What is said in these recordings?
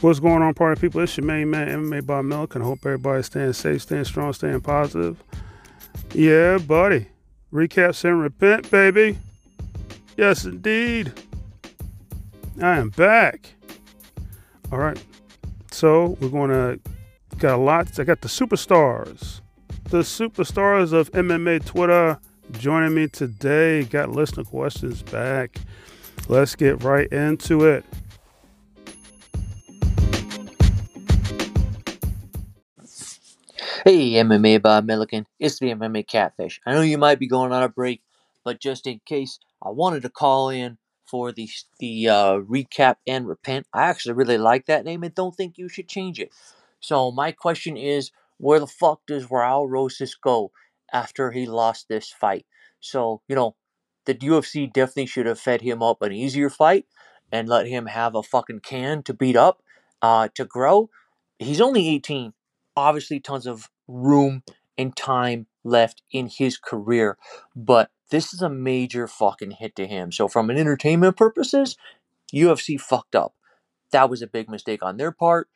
What's going on, party people? It's your main man, MMA Bob Milikin. I hope everybody's staying safe, staying strong, staying positive. Yeah, buddy. Recaps and repent, baby. Yes, indeed. I am back. All right. So we're going to got a lot. I got the superstars, the superstars of MMA Twitter joining me today. Got listener questions back. Let's get right into it. Hey, MMA Bob Milikin. It's the MMA Catfish. I know you might be going on a break, but just in case, I wanted to call in for the the uh, recap and repent. I actually really like that name and don't think you should change it. So my question is, where the fuck does Raul Rosas go after he lost this fight? So you know, the UFC definitely should have fed him up an easier fight and let him have a fucking can to beat up, uh, to grow. He's only 18 obviously tons of room and time left in his career, but this is a major fucking hit to him. So from an entertainment purposes, UFC fucked up. That was a big mistake on their part.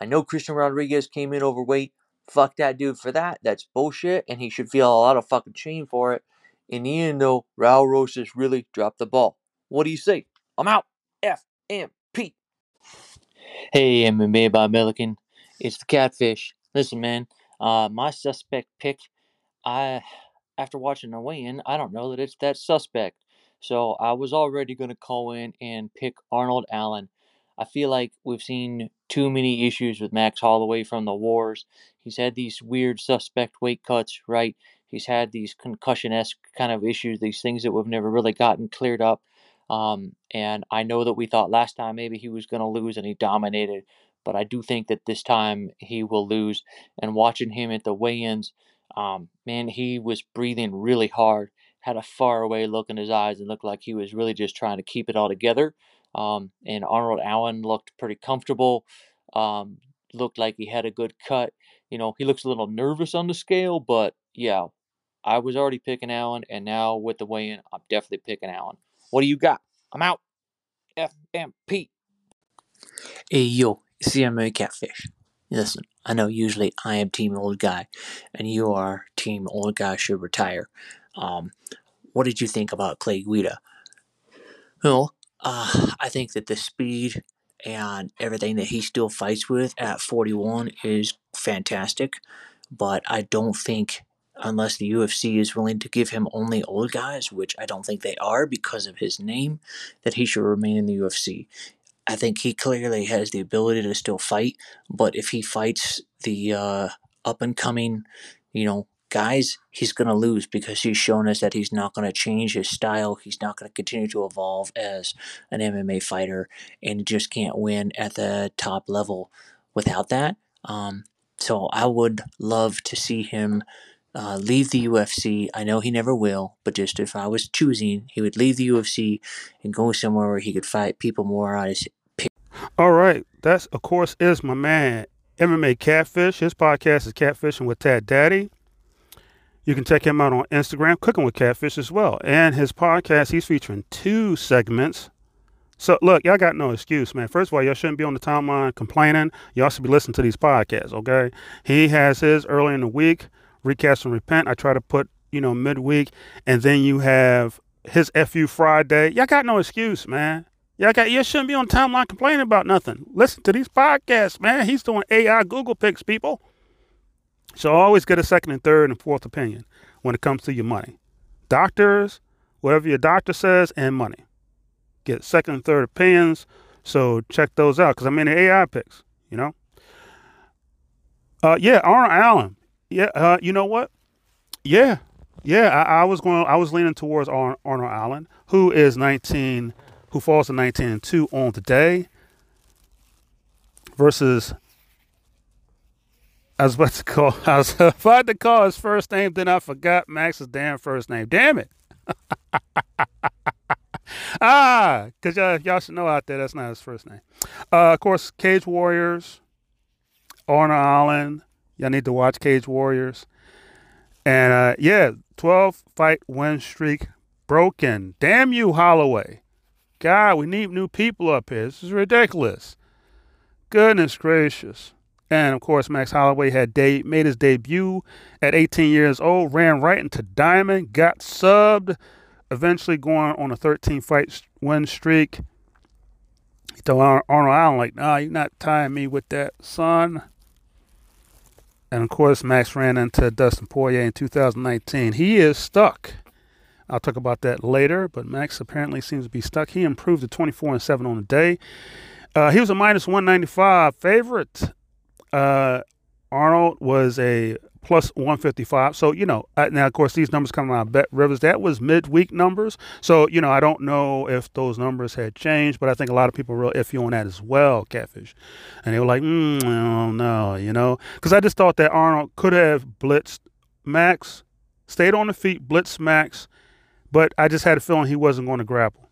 I know Christian Rodriguez came in overweight. Fuck that dude for that. That's bullshit, and he should feel a lot of fucking shame for it. In the end, though, Raul Rosas really dropped the ball. What do you say? I'm out. FMP. Hey, MMA Bob Milikin. It's the Catfish. Listen, man, uh, my suspect pick, I after watching the weigh-in, I don't know that it's that suspect. So I was already going to call in and pick Arnold Allen. I feel like we've seen too many issues with Max Holloway from the wars. He's had these weird suspect weight cuts, right? He's had these concussion esque kind of issues, these things that we've never really gotten cleared up. Um, and I know that we thought last time maybe he was going to lose and he dominated but I do think that this time he will lose. And watching him at the weigh-ins, um, man, he was breathing really hard, had a faraway look in his eyes, and looked like he was really just trying to keep it all together. Um, and Arnold Allen looked pretty comfortable. Um, looked like he had a good cut. You know, he looks a little nervous on the scale, but yeah, I was already picking Allen, and now with the weigh-in, I'm definitely picking Allen. What do you got? I'm out. FMP. Hey yo, CMO Catfish. Listen, I know usually I am team old guy, and you are team old guy should retire. Um, what did you think about Clay Guida? Well, uh, I think that the speed and everything that he still fights with at 41 is fantastic, but I don't think unless the UFC is willing to give him only old guys, which I don't think they are because of his name, that he should remain in the UFC. I think he clearly has the ability to still fight, but if he fights the uh, up and coming, you know, guys, he's going to lose because he's shown us that he's not going to change his style. He's not going to continue to evolve as an MMA fighter, and just can't win at the top level without that. Um, so I would love to see him uh, leave the UFC. I know he never will, but just if I was choosing, he would leave the UFC and go somewhere where he could fight people more his all right. That's, of course, is my man, MMA Catfish. His podcast is Catfishing with Tad Daddy. You can check him out on Instagram, Cooking with Catfish as well. And his podcast, he's featuring two segments. So, look, y'all got no excuse, man. First of all, y'all shouldn't be on the timeline complaining. Y'all should be listening to these podcasts, okay? He has his early in the week, Recast and Repent. I try to put, you know, midweek. And then you have his FU Friday. Y'all got no excuse, man. Y'all got you shouldn't be on timeline complaining about nothing. Listen to these podcasts, man. He's doing AI Google picks, people. So always get a second and third and fourth opinion when it comes to your money. Doctors, whatever your doctor says, and money. Get second and third opinions. So check those out because I'm in the AI picks, you know. Uh, yeah, Arnold Allen. Yeah, uh, you know what? Yeah, yeah. I, I was going. I was leaning towards Arnold Allen, who is 19- who falls to 19 and 2 on the day versus I was about to call I was about to call his first name, then I forgot Max's damn first name. Damn it. ah, because y'all, y'all should know out there that's not his first name. Uh, of course, Cage Warriors, Arnold Allen. Y'all need to watch Cage Warriors. And uh, yeah, 12 fight win streak broken. Damn you, Holloway. God, we need new people up here. This is ridiculous. goodness gracious. And of course, Max Holloway had de- made his debut at 18 years old, ran right into Diamond, got subbed, eventually going on a 13 fight win streak. He told Arnold Allen, like, nah, you're not tying me with that, son. And of course, Max ran into Dustin Poirier in 2019. He is stuck. I'll talk about that later, but Max apparently seems to be stuck. He improved to 24 and 7 on the day. Uh, he was a minus 195 favorite uh, Arnold was a plus 155. So, you know, now, of course, these numbers come out of Bet Rivers. That was midweek numbers. So, you know, I don't know if those numbers had changed, but I think a lot of people were real iffy on that as well, Catfish. And they were like, mm, oh, no, you know, because I just thought that Arnold could have blitzed Max, stayed on the feet, blitzed Max, but I just had a feeling he wasn't going to grapple.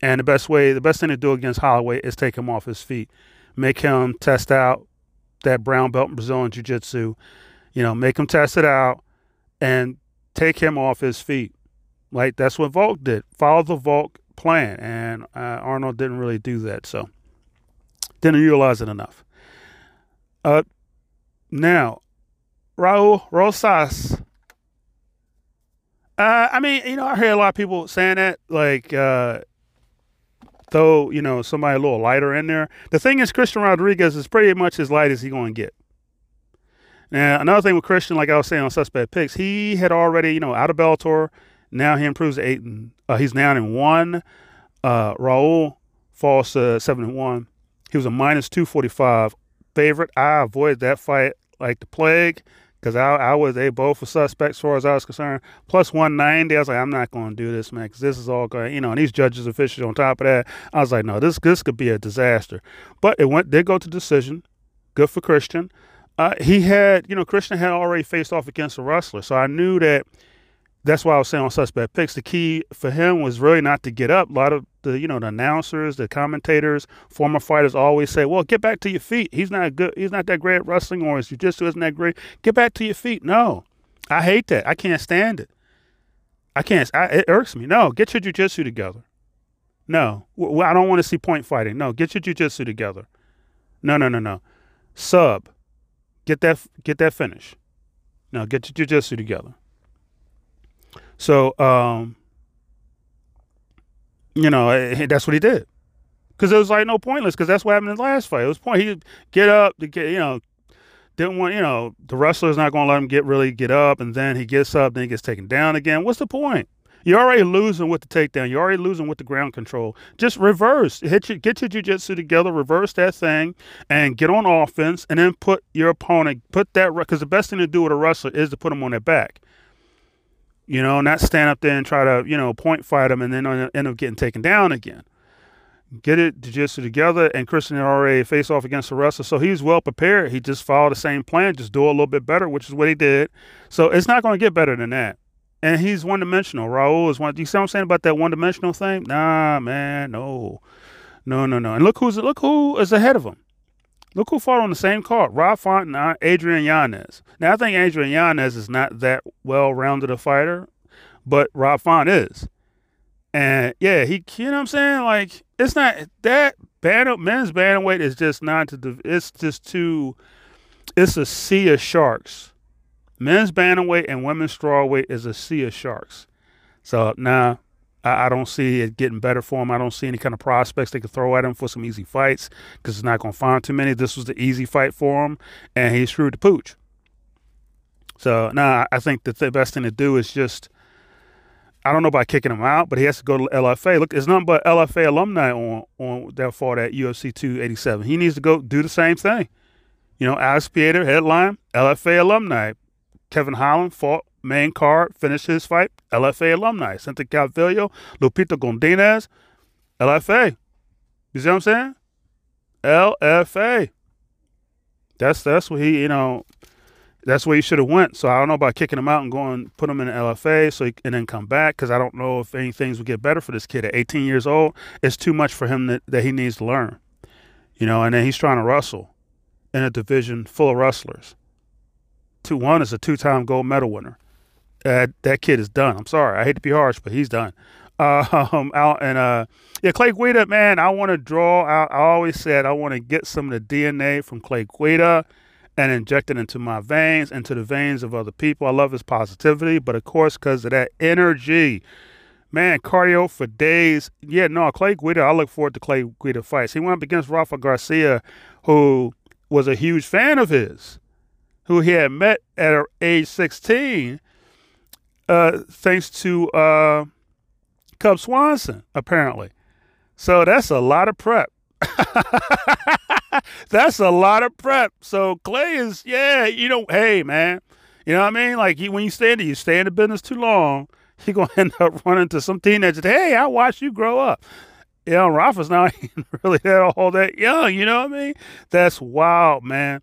And the best way, the best thing to do against Holloway is take him off his feet, make him test out that brown belt in Brazilian Jiu Jitsu, you know, make him test it out and take him off his feet. Like that's what Volk did. Follow the Volk plan. And uh, Arnold didn't really do that. So didn't utilize it enough. Uh, now, Raul Rosas. Uh, I mean, you know, I hear a lot of people saying that, like, uh, throw, you know, somebody a little lighter in there. The thing is, Christian Rodriguez is pretty much as light as he's going to get. Now, another thing with Christian, like I was saying on Suspect Picks, he had already, you know, out of Bellator. Now he improves eight and uh, he's now in one. Uh, Raul falls to seven and one. He was a minus two forty five favorite. I avoided that fight like the plague because I, I was they both were suspects as far as I was concerned. Plus 190, I was like, I'm not going to do this, man, because this is all going, you know. And these judges, officials on top of that, I was like, no, this this could be a disaster. But it went did go to decision. Good for Christian. Uh, he had, you know, Christian had already faced off against a wrestler, so I knew that that's why I was saying on suspect picks. The key for him was really not to get up. A lot of the you know the announcers, the commentators, former fighters always say, "Well, get back to your feet. He's not good. He's not that great at wrestling, or his jiu-jitsu isn't that great. Get back to your feet." No, I hate that. I can't stand it. I can't. I, it irks me. No, get your jiu-jitsu together. No, I don't want to see point fighting. No, get your jiu-jitsu together. No, no, no, no. Sub. Get that. Get that finish. No, get your jiu-jitsu together. So, um, you know, eh, that's what he did. Because it was like no pointless. Because that's what happened in the last fight. It was point. He get up to get, you know, didn't want, you know, the wrestler's not going to let him get really get up, and then he gets up, then he gets taken down again. What's the point? You're already losing with the takedown. You're already losing with the ground control. Just reverse. Hit your, get your jiu-jitsu together, reverse that thing, and get on offense, and then put your opponent, put that, because the best thing to do with a wrestler is to put them on their back you know, not stand up there and try to, you know, point fight him and then end up getting taken down again. Get it jiu-jitsu together, and Christian had already faced off against the wrestler, so he was well prepared. He just followed the same plan, just do a little bit better, which is what he did. So it's not going to get better than that. And he's one dimensional. Raul is one. You see what I'm saying about that one dimensional thing? Nah, man, no, no, no, no. And look who's look who is ahead of him. Look who fought on the same card: Rob Font and uh, Adrian Yanez. Now I think Adrian Yanez is not that well-rounded a fighter, but Rob Font is. And yeah, he, you know what I'm saying? Like it's not that men's bantamweight is just not to. It's just too. It's a sea of sharks. Men's bantamweight and women's strawweight is a sea of sharks. So now nah, I, I don't see it getting better for him. I don't see any kind of prospects they could throw at him for some easy fights because it's not going to find too many. This was the easy fight for him, and he screwed the pooch. So now nah, I think that the best thing to do is just. I don't know about kicking him out, but he has to go to LFA. Look, there's nothing but LFA alumni on on that fought at UFC 287. He needs to go do the same thing. You know, Alex Pieder, headline, LFA alumni. Kevin Holland fought main card, finished his fight, LFA alumni. Cynthia Calvillo, Lupita Godinez, LFA. You see what I'm saying? LFA. That's that's what he, you know, that's where he should have went. So I don't know about kicking him out and going put him in LFA so he, and then come back because I don't know if any things would get better for this kid at 18 years old. It's too much for him that, that he needs to learn, you know. And then he's trying to wrestle in a division full of wrestlers. Two one is a two time gold medal winner. Uh, that kid is done. I'm sorry. I hate to be harsh, but he's done. um, out and uh, yeah, Clay Guida, man, I want to draw. I, I always said I want to get some of the DNA from Clay Guida and inject it into my veins, into the veins of other people. I love his positivity, but of course, because of that energy, man, cardio for days. Yeah, no, Clay Guida, I look forward to Clay Guida fights. He went up against Rafa Garcia, who was a huge fan of his, who he had met at age 16, uh, thanks to uh, Cub Swanson, apparently. So that's a lot of prep. that's a lot of prep. So Clay is, yeah, you know, hey, man, you know what I mean? Like when you stay in, you stay in the business too long, you're gonna end up running to some teenager. Hey, I watched you grow up. You know, Rafa's not really that all that young. You know what I mean? That's wild, man.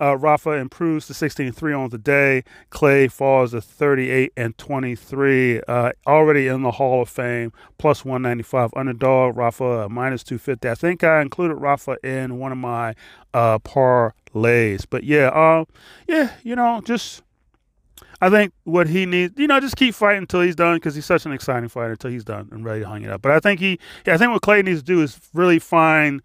Uh, Rafa improves to 16-3 on the day. Clay falls to 38 and 23. Uh, already in the Hall of Fame, plus 195 underdog. Rafa uh, minus 250. I think I included Rafa in one of my uh, parlays. But yeah, uh, yeah, you know, just I think what he needs, you know, just keep fighting until he's done because he's such an exciting fighter until he's done and ready to hang it up. But I think he, yeah, I think what Clay needs to do is really find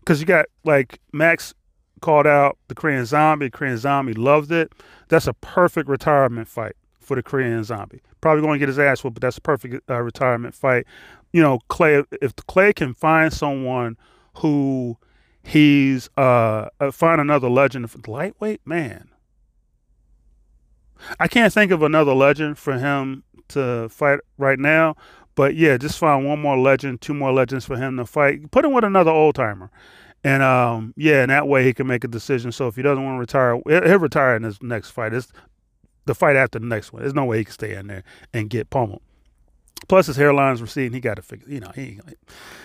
because you got like Max called out the Korean Zombie. Korean Zombie loved it. That's a perfect retirement fight for the Korean Zombie. Probably going to get his ass whooped, but that's a perfect uh, retirement fight. You know, Clay. If Clay can find someone who he's uh, uh find another legend, lightweight man. I can't think of another legend for him to fight right now. But yeah, just find one more legend, two more legends for him to fight. Put him with another old timer. And um, yeah, and that way he can make a decision. So if he doesn't want to retire, he'll retire in his next fight. It's the fight after the next one. There's no way he can stay in there and get pummeled. Plus his hairline's receding. He got to figure. You know, he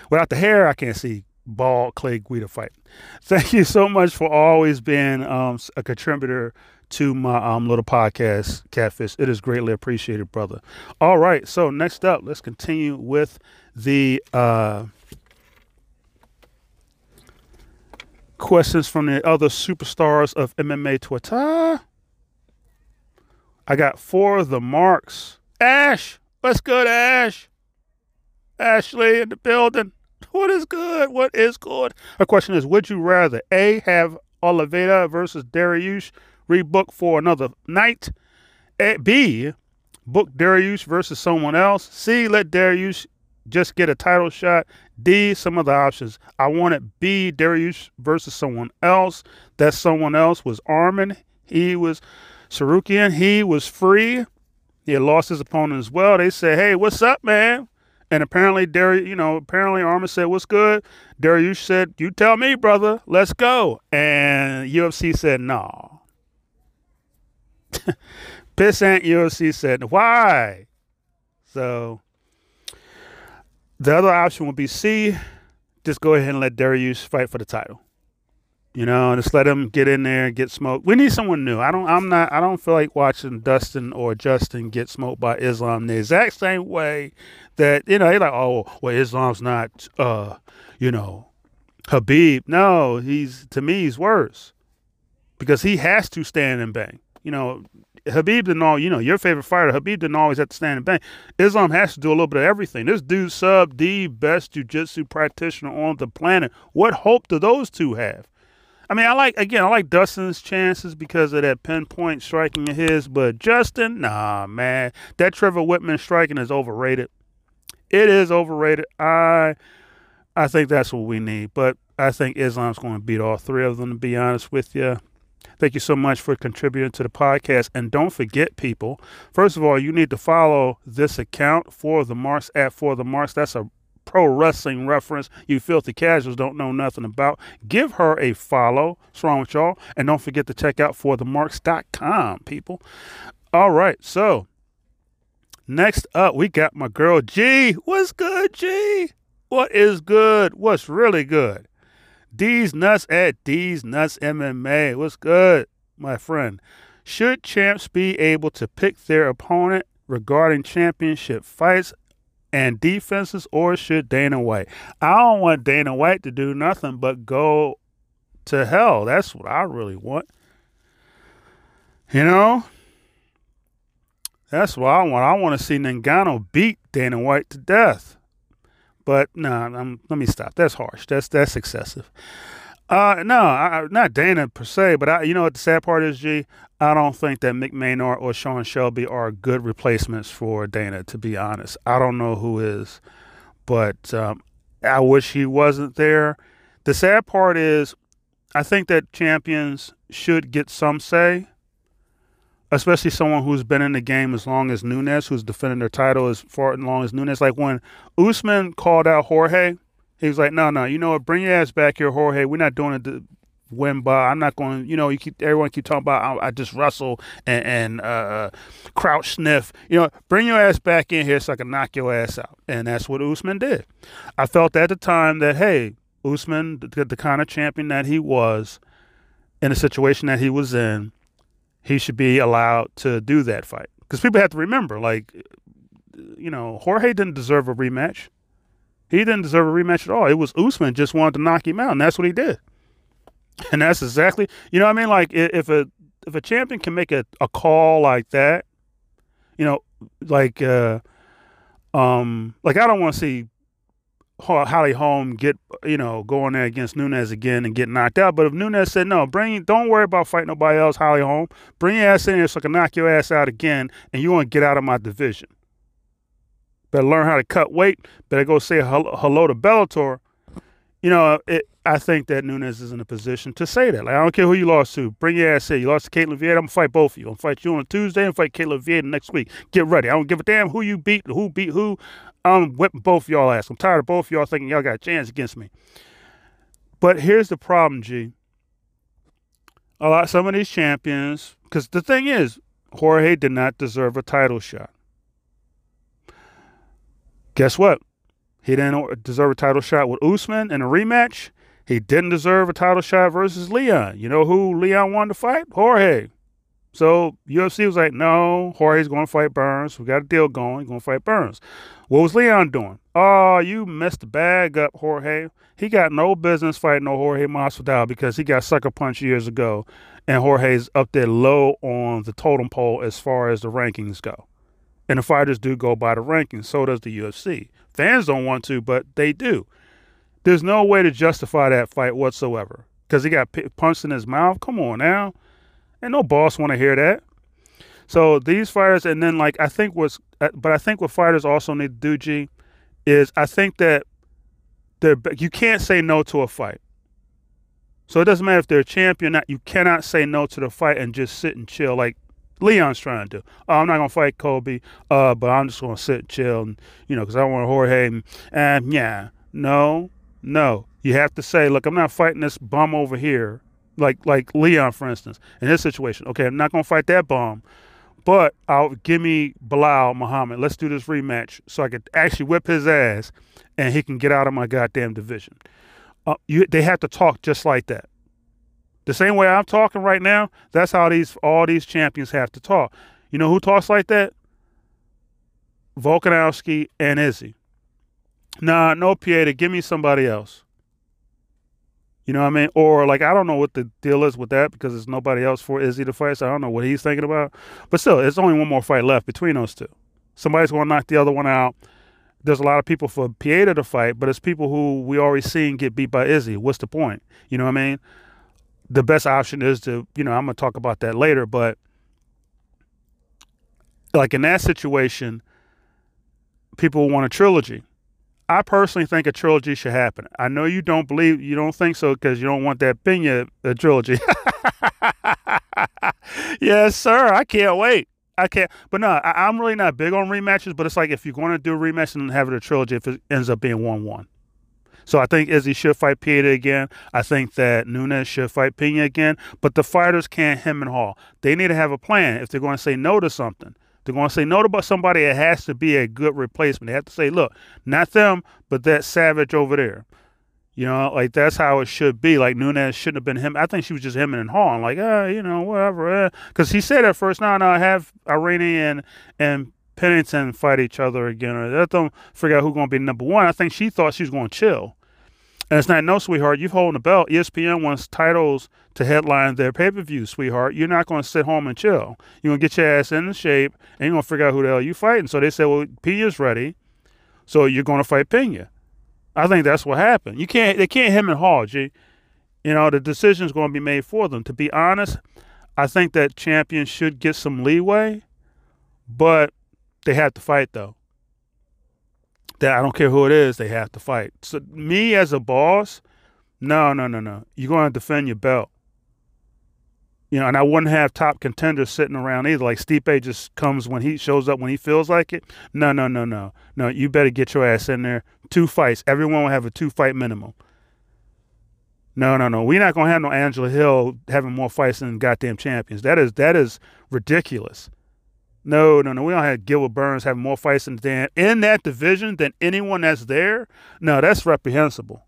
without the hair, I can't see bald Clay Guida fight. Thank you so much for always being um, a contributor to my um, little podcast, Catfish. It is greatly appreciated, brother. All right, so next up, let's continue with the uh, questions from the other superstars of MMA Twitter. I got four of the marks. Ash, what's good, Ash? Ashley in the building. What is good? What is good? Her question is Would you rather A, have Oliveira versus Dariush rebook for another night? A, B, book Dariush versus someone else? C, let Dariush just get a title shot. D, some of the options. I wanted B, Darius versus someone else. That someone else was Arman. He was Tsarukyan. He was free. He had lost his opponent as well. They said, hey, what's up, man? And apparently, Darius, you know, apparently Arman said, what's good? Darius said, you tell me, brother. Let's go. And UFC said, no. Pissant UFC said, why? So the other option would be C, just go ahead and let Darius fight for the title. You know, just let him get in there and get smoked. We need someone new. I don't. I'm not. I don't feel like watching Dustin or Justin get smoked by Islam the exact same way that you know. They're like, oh, well, Islam's not. Uh, you know, Khabib. No, he's to me he's worse because he has to stand and bang. You know, Khabib didn't all, you know, your favorite fighter, Khabib didn't always have to stand and bang. Islam has to do a little bit of everything. This dude sub the best jiu-jitsu practitioner on the planet. What hope do those two have? I mean, I like again, I like Dustin's chances because of that pinpoint striking of his, but Justin, nah, man, that Trevor Wittman striking is overrated. It is overrated. I, I think that's what we need, but I think Islam's going to beat all three of them. To be honest with you, Thank you so much for contributing to the podcast. And don't forget, people, first of all, you need to follow this account for the Marks at For the Marks. That's a pro wrestling reference you filthy casuals don't know nothing about. Give her a follow. What's wrong with y'all? And don't forget to check out for the forthemarks.com, people. All right, so next up, we got my girl G. What's good, G? What is good? What's really good? D's Nuts at D's Nuts MMA. What's good, my friend? Should champs be able to pick their opponent regarding championship fights and defenses, or should Dana White? I don't want Dana White to do nothing but go to hell. That's what I really want. You know? That's what I want. I want to see Ngannou beat Dana White to death. But no, nah, let me stop. That's harsh. That's that's excessive. Uh, no, I, not Dana per se, but I, you know what the sad part is, G. I don't think that Mick Maynard or Sean Shelby are good replacements for Dana. To be honest, I don't know who is, but um, I wish he wasn't there. The sad part is, I think that champions should get some say, especially someone who's been in the game as long as Nunes, who's defending their title as far as long as Nunes. Like when Usman called out Jorge he was like, no, no, you know what? Bring your ass back here, Jorge. We're not doing it to win by. I'm not going. You know, you keep everyone keep talking about I, I just wrestle and, and uh, crouch sniff. You know, bring your ass back in here so I can knock your ass out. And that's what Usman did. I felt at the time that hey, Usman, the, the kind of champion that he was, in the situation that he was in, he should be allowed to do that fight. Because people have to remember, like, you know, Jorge didn't deserve a rematch. He didn't deserve a rematch at all. It was Usman just wanted to knock him out, and that's what he did. And that's exactly, you know what I mean? Like if a if a champion can make a, a call like that, you know, like uh um like I don't want to see Holly Holm get you know going there against Nunes again and get knocked out. But if Nunes said no, bring don't worry about fighting nobody else, Holly Holm, bring your ass in here so I can knock your ass out again, and you want to get out of my division. Better learn how to cut weight. Better go say hello to Bellator. You know, it, I think that Nunes is in a position to say that. Like, I don't care who you lost to. Bring your ass in. You lost to Ketlen Vieira. I'm going to fight both of you. I'm going to fight you on Tuesday and fight Ketlen Vieira next week. Get ready. I don't give a damn who you beat, who beat who. I'm whipping both y'all ass. I'm tired of both y'all thinking y'all got a chance against me. But here's the problem, G. A lot, some of these champions, because the thing is, Jorge did not deserve a title shot. Guess what? He didn't deserve a title shot with Usman in a rematch. He didn't deserve a title shot versus Leon. You know who Leon wanted to fight? Jorge. So UFC was like, no, Jorge's going to fight Burns. We got a deal going. He's going to fight Burns. What was Leon doing? Oh, you messed the bag up, Jorge. He got no business fighting no Jorge Masvidal because he got sucker punched years ago, and Jorge's up there low on the totem pole as far as the rankings go. And the fighters do go by the rankings. So does the UFC. Fans don't want to, but they do. There's no way to justify that fight whatsoever because he got punched in his mouth. Come on now. And no boss want to hear that. So these fighters, and then like I think what's, uh, but I think what fighters also need to do, G, is I think that they're you can't say no to a fight. So it doesn't matter if they're a champion or not. You cannot say no to the fight and just sit and chill. Like Leon's trying to do. Oh, I'm not gonna fight Colby, uh, but I'm just gonna sit, and chill, and you know, because I want Jorge. And, and yeah, no, no. You have to say, look, I'm not fighting this bum over here, like like Leon, for instance, in this situation. Okay, I'm not gonna fight that bum, but I'll give me Belal Muhammad. Let's do this rematch so I could actually whip his ass, and he can get out of my goddamn division. Uh, you, they have to talk just like that. The same way I'm talking right now, that's how these all these champions have to talk. You know who talks like that? Volkanovski and Izzy. Nah, no Pieta, give me somebody else. You know what I mean? Or like I don't know what the deal is with that because there's nobody else for Izzy to fight, so I don't know what he's thinking about. But still, it's only one more fight left between those two. Somebody's gonna knock the other one out. There's a lot of people for Pieta to fight, but it's people who we already seen get beat by Izzy. What's the point? You know what I mean? the best option is to, you know, I'm going to talk about that later, but like in that situation, people want a trilogy. I personally think a trilogy should happen. I know you don't believe, you don't think so because you don't want that Pena a trilogy. yes, sir. I can't wait. I can't. But no, I, am really not big on rematches. But it's like if you're going to do a rematch and have it a trilogy, if it ends up being one one. So I think Izzy should fight Pieta again. I think that Nunes should fight Pena again. But the fighters can't hem and haw. They need to have a plan if they're going to say no to something. They're going to say no to somebody. It has to be a good replacement. They have to say, look, not them, but that Savage over there. You know, like that's how it should be. Like Nunes shouldn't have been him. I think she was just him and hawing, like, ah, you know, whatever. Because uh. he said at first, no, no, I have Irene and and Pennington fight each other again, or let them figure out who's going to be number one. I think she thought she was going to chill. And it's not no, sweetheart. You've holding the belt. ESPN wants titles to headline their pay per view, sweetheart. You're not going to sit home and chill. You're going to get your ass in the shape and you're going to figure out who the hell you fighting. So they said, well, Pena's ready. So you're going to fight Pena. I think that's what happened. You can't, they can't him and haw, G. You know, the decision's going to be made for them. To be honest, I think that champions should get some leeway, but they have to fight, though that I don't care who it is, they have to fight. So me as a boss, no, no, no, no. You're going to defend your belt. You know, and I wouldn't have top contenders sitting around either. Like Stipe just comes when he shows up when he feels like it. No, no, no, no, no. You better get your ass in there. Two fights. Everyone will have a two fight minimum. No, no, no. We're not gonna have no Angela Hill having more fights than goddamn champions. That is that is ridiculous. No, no, no. We don't have Gilbert Burns having more fights in, the, in that division than anyone that's there. No, that's reprehensible.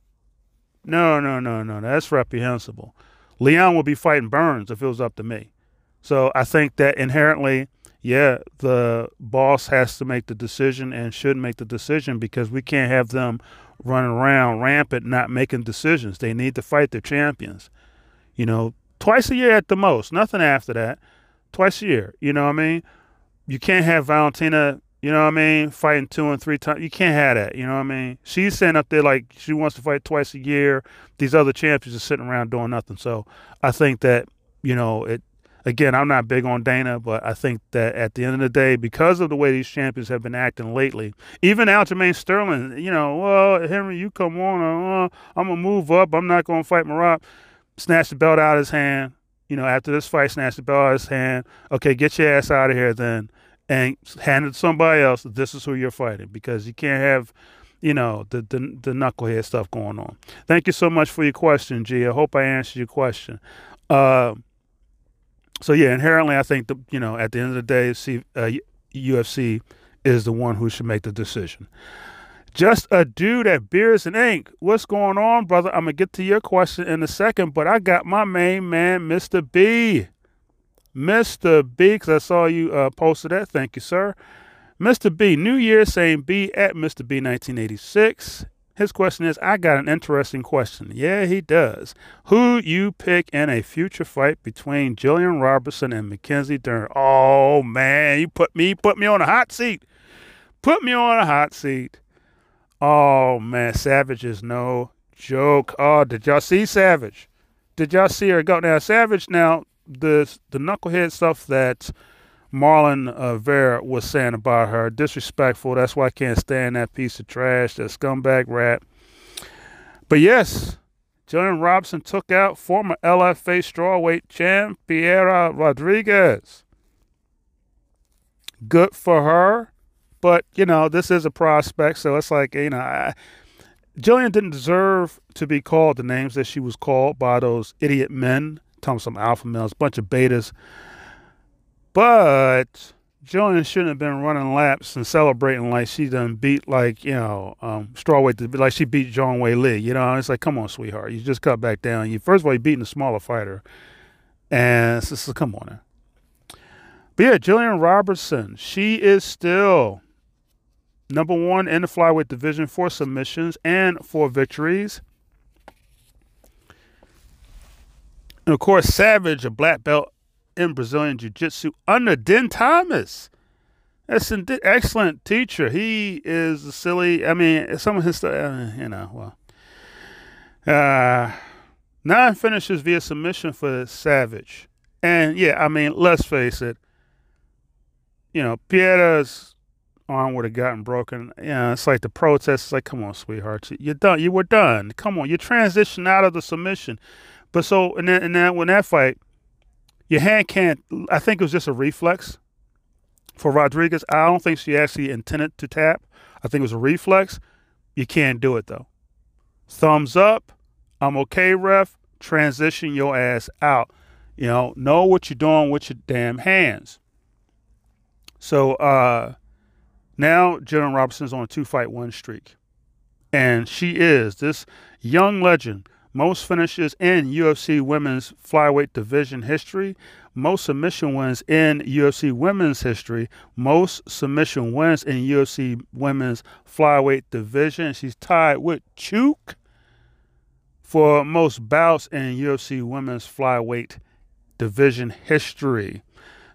No, no, no, no. That's reprehensible. Leon will be fighting Burns if it was up to me. So I think that inherently, yeah, the boss has to make the decision and should make the decision because we can't have them running around rampant not making decisions. They need to fight their champions. You know, twice a year at the most, nothing after that. Twice a year. You know what I mean? You can't have Valentina, you know what I mean, fighting two and three times. You can't have that, you know what I mean? She's sitting up there like she wants to fight twice a year. These other champions are sitting around doing nothing. So I think that, you know, it again, I'm not big on Dana, but I think that at the end of the day, because of the way these champions have been acting lately, even Aljamain Sterling, you know, well, Henry, you come on, uh, I'm gonna move up. I'm not gonna fight Merab. Snatch the belt out of his hand. You know, after this fight, snatch the belt out of his hand. Okay, get your ass out of here then and hand it to somebody else. This is who you're fighting because you can't have, you know, the, the the knucklehead stuff going on. Thank you so much for your question, G. I hope I answered your question. Uh, so yeah, inherently, I think the you know at the end of the day, see, uh, UFC is the one who should make the decision. Just a dude at Beers and Ink. What's going on, brother? I'm gonna get to your question in a second, but I got my main man, Mr. B. Mr. B, because I saw you uh, posted that. Thank you, sir. Mr. B, New Year saying B at Mr. B 1986. His question is I got an interesting question. Yeah, he does. Who you pick in a future fight between Jillian Robertson and Mackenzie Dern? Oh man, you put me put me on a hot seat. Put me on a hot seat. Oh man, Savage is no joke. Oh, did y'all see Savage? Did y'all see her go now? Savage now the the knucklehead stuff that Marlon uh, Vera was saying about her, disrespectful. That's why I can't stand that piece of trash, that scumbag rat. But yes, Jillian Robertson took out former LFA strawweight champ Piera Rodriguez. Good for her, but you know this is a prospect, so it's like you know. I, Jillian didn't deserve to be called the names that she was called by those idiot men talking some alpha males, bunch of betas. But Jillian shouldn't have been running laps and celebrating like she done beat like, you know, um, strawweight, like she beat Zhang Lee. You know, it's like, come on, sweetheart. You just cut back down. You First of all, you're beating a smaller fighter. And so, so come on now. But yeah, Jillian Robertson, she is still number one in the flyweight division for submissions and for victories. And of course, Savage, a black belt in Brazilian Jiu Jitsu under Din Thomas. That's an excellent teacher. He is a silly. I mean, some of his stuff, you know, well. Uh, nine finishes via submission for Savage. And yeah, I mean, let's face it. You know, Piera's arm would have gotten broken. You know, it's like the protest. It's like, come on, sweetheart, you're done. You were done. Come on, you transition out of the submission. But so and then and then when that fight, your hand can't. I think it was just a reflex for Rodriguez. I don't think she actually intended to tap. I think it was a reflex. You can't do it though. Thumbs up. I'm okay, ref. Transition your ass out. You know, know what you're doing with your damn hands. So uh now Jillian Robertson's on a two fight win streak. And she is this young legend most finishes in UFC women's flyweight division history, most submission wins in UFC women's history, most submission wins in UFC women's flyweight division. She's tied with Chuk for most bouts in UFC women's flyweight division history.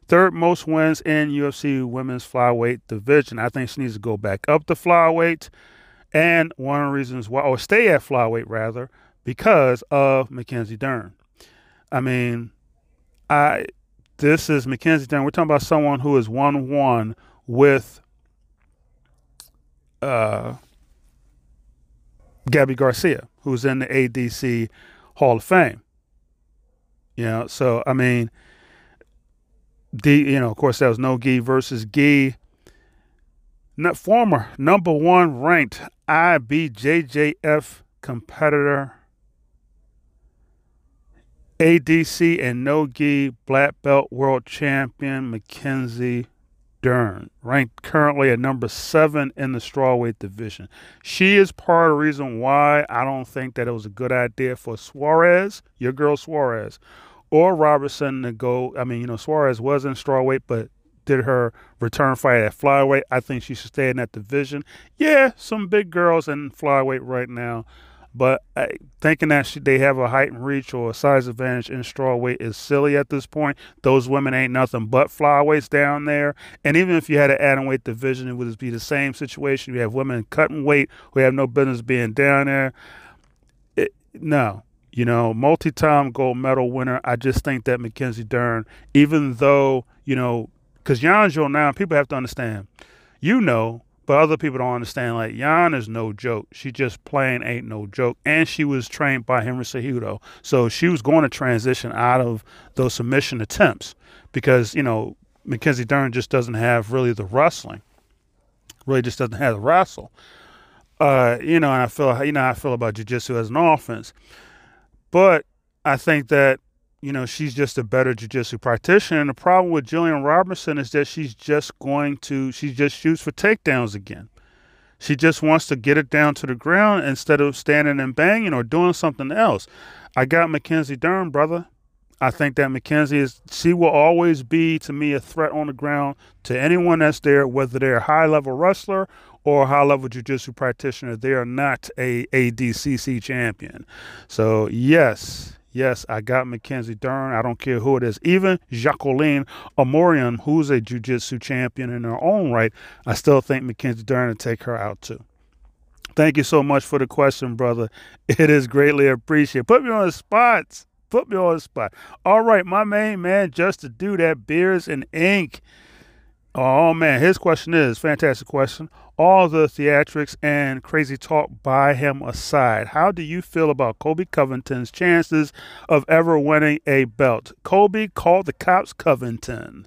Third most wins in UFC women's flyweight division. I think she needs to go back up to flyweight. And one of the reasons why, or stay at flyweight rather, because of Mackenzie Dern. I mean, I this is Mackenzie Dern. We're talking about someone who is one one with uh, Gabby Garcia, who's in the ADC Hall of Fame. You know, so I mean, the you know, of course, that was no gi versus. Not former number one ranked IBJJF competitor, ADC and no gi black belt world champion Mackenzie Dern, ranked currently at number seven in the strawweight division. She is part of the reason why I don't think that it was a good idea for Suarez, your girl Suarez, or Robertson to go. I mean, you know, Suarez was in strawweight, but did her return fight at flyweight. I think she should stay in that division. Yeah, some big girls in flyweight right now. But uh, thinking that they have a height and reach or a size advantage in straw weight is silly at this point. Those women ain't nothing but flyweights down there. And even if you had an atom weight division, it would be the same situation. You have women cutting weight who have no business being down there. It, no, you know, multi-time gold medal winner. I just think that Mackenzie Dern, even though you know, because Yan now people have to understand. You know, but other people don't understand. Like Yan is no joke. She just plain ain't no joke. And she was trained by Henry Cejudo, so she was going to transition out of those submission attempts because you know Mackenzie Dern just doesn't have really the wrestling. Really, just doesn't have the wrestle. Uh, you know, and I feel you know I feel about jiu-jitsu as an offense, but I think that you know, she's just a better jiu-jitsu practitioner. And the problem with Jillian Robertson is that she's just going to, she just shoots for takedowns again. She just wants to get it down to the ground instead of standing and banging or doing something else. I got Mackenzie Dern, brother. I think that Mackenzie is, she will always be to me a threat on the ground to anyone that's there, whether they're a high level wrestler or a high level jiu-jitsu practitioner. They are not a ADCC champion. So, yes, Yes, I got Mackenzie Dern. I don't care who it is. Even Jacqueline Amorim, who's a jiu-jitsu champion in her own right, I still think Mackenzie Dern to take her out too. Thank you so much for the question, brother. It is greatly appreciated. Put me on the spot. Put me on the spot. All right, my main man, just to do that, beers and ink. Oh man, his question is fantastic question all the theatrics and crazy talk by him aside, how do you feel about Colby Covington's chances of ever winning a belt? Colby called the cops Covington.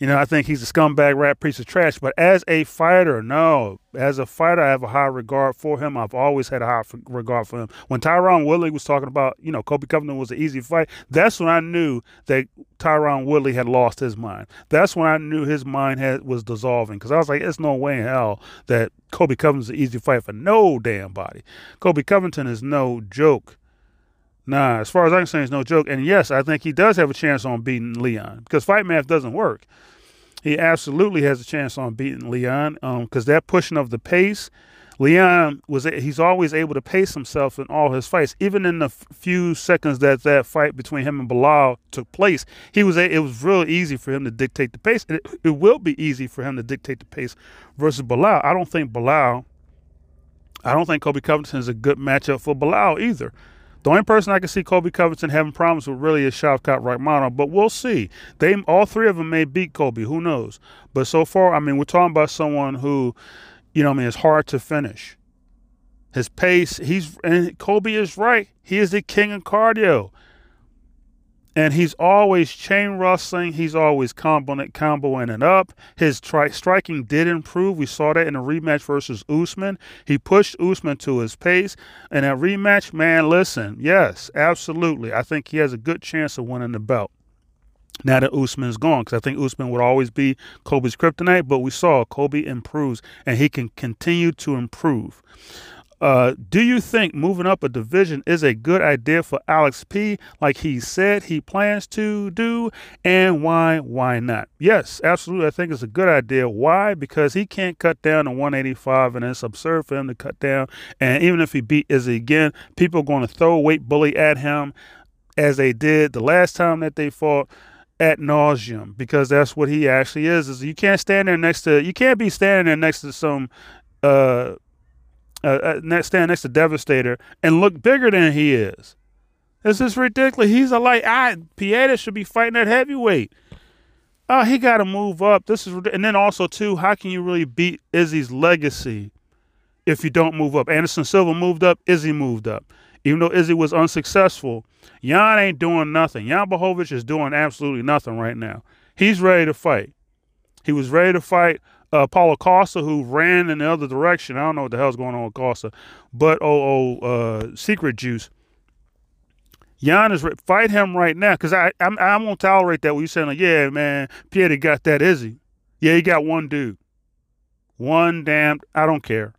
You know, I think he's a scumbag rat piece of trash. But as a fighter, no. As a fighter, I have a high regard for him. I've always had a high regard for him. When Tyron Woodley was talking about, you know, Colby Covington was an easy fight, that's when I knew that Tyron Woodley had lost his mind. That's when I knew his mind had was dissolving. Because I was like, it's no way in hell that Colby Covington's an easy fight for no damn body. Colby Covington is no joke. Nah, as far as I can say, it's no joke. And yes, I think he does have a chance on beating Leon because fight math doesn't work he absolutely has a chance on beating Leon because um, that pushing of the pace. Leon was he's always able to pace himself in all his fights. Even in the few seconds that that fight between him and Belal took place, he was it was real easy for him to dictate the pace. It, it will be easy for him to dictate the pace versus Belal. I don't think Belal. I don't think Colby Covington is a good matchup for Belal either. The only person I can see Colby Covington having problems with really is Shavkat Rakhmonov, but we'll see. They all three of them may beat Colby. Who knows? But so far, I mean, we're talking about someone who, you know, I mean, is hard to finish. His pace, he's and Colby is right. He is the king of cardio. And he's always chain wrestling. He's always comboing, comboing it up. His tri- striking did improve. We saw that in the rematch versus Usman. He pushed Usman to his pace. And that rematch, man, listen, yes, absolutely. I think he has a good chance of winning the belt. Now that Usman's gone, because I think Usman would always be Colby's kryptonite, but we saw Kobe improves and he can continue to improve. Uh, do you think moving up a division is a good idea for Alex P, like he said he plans to do? And why? Why not? Yes, absolutely. I think it's a good idea. Why? Because he can't cut down to 185, and it's absurd for him to cut down. And even if he beat Izzy again, people are going to throw weight bully at him as they did the last time that they fought at nauseum because that's what he actually is. Is you can't stand there next to you can't be standing there next to some uh uh, uh, stand next to Devastator and look bigger than he is. This is ridiculous. He's a light. I Pieta should be fighting at heavyweight. Oh, he got to move up. This is and then also too. How can you really beat Izzy's legacy if you don't move up? Anderson Silva moved up. Izzy moved up. Even though Izzy was unsuccessful, Jan ain't doing nothing. Jan Blachowicz is doing absolutely nothing right now. He's ready to fight. He was ready to fight uh, Paulo Costa, who ran in the other direction. I don't know what the hell's going on with Costa, but oh, oh, uh, Secret Juice. Jan is fight him right now because I I'm I won't tolerate that. When you saying like, yeah, man, Pieta got that, is he? Yeah, he got one dude, one damn. I don't care.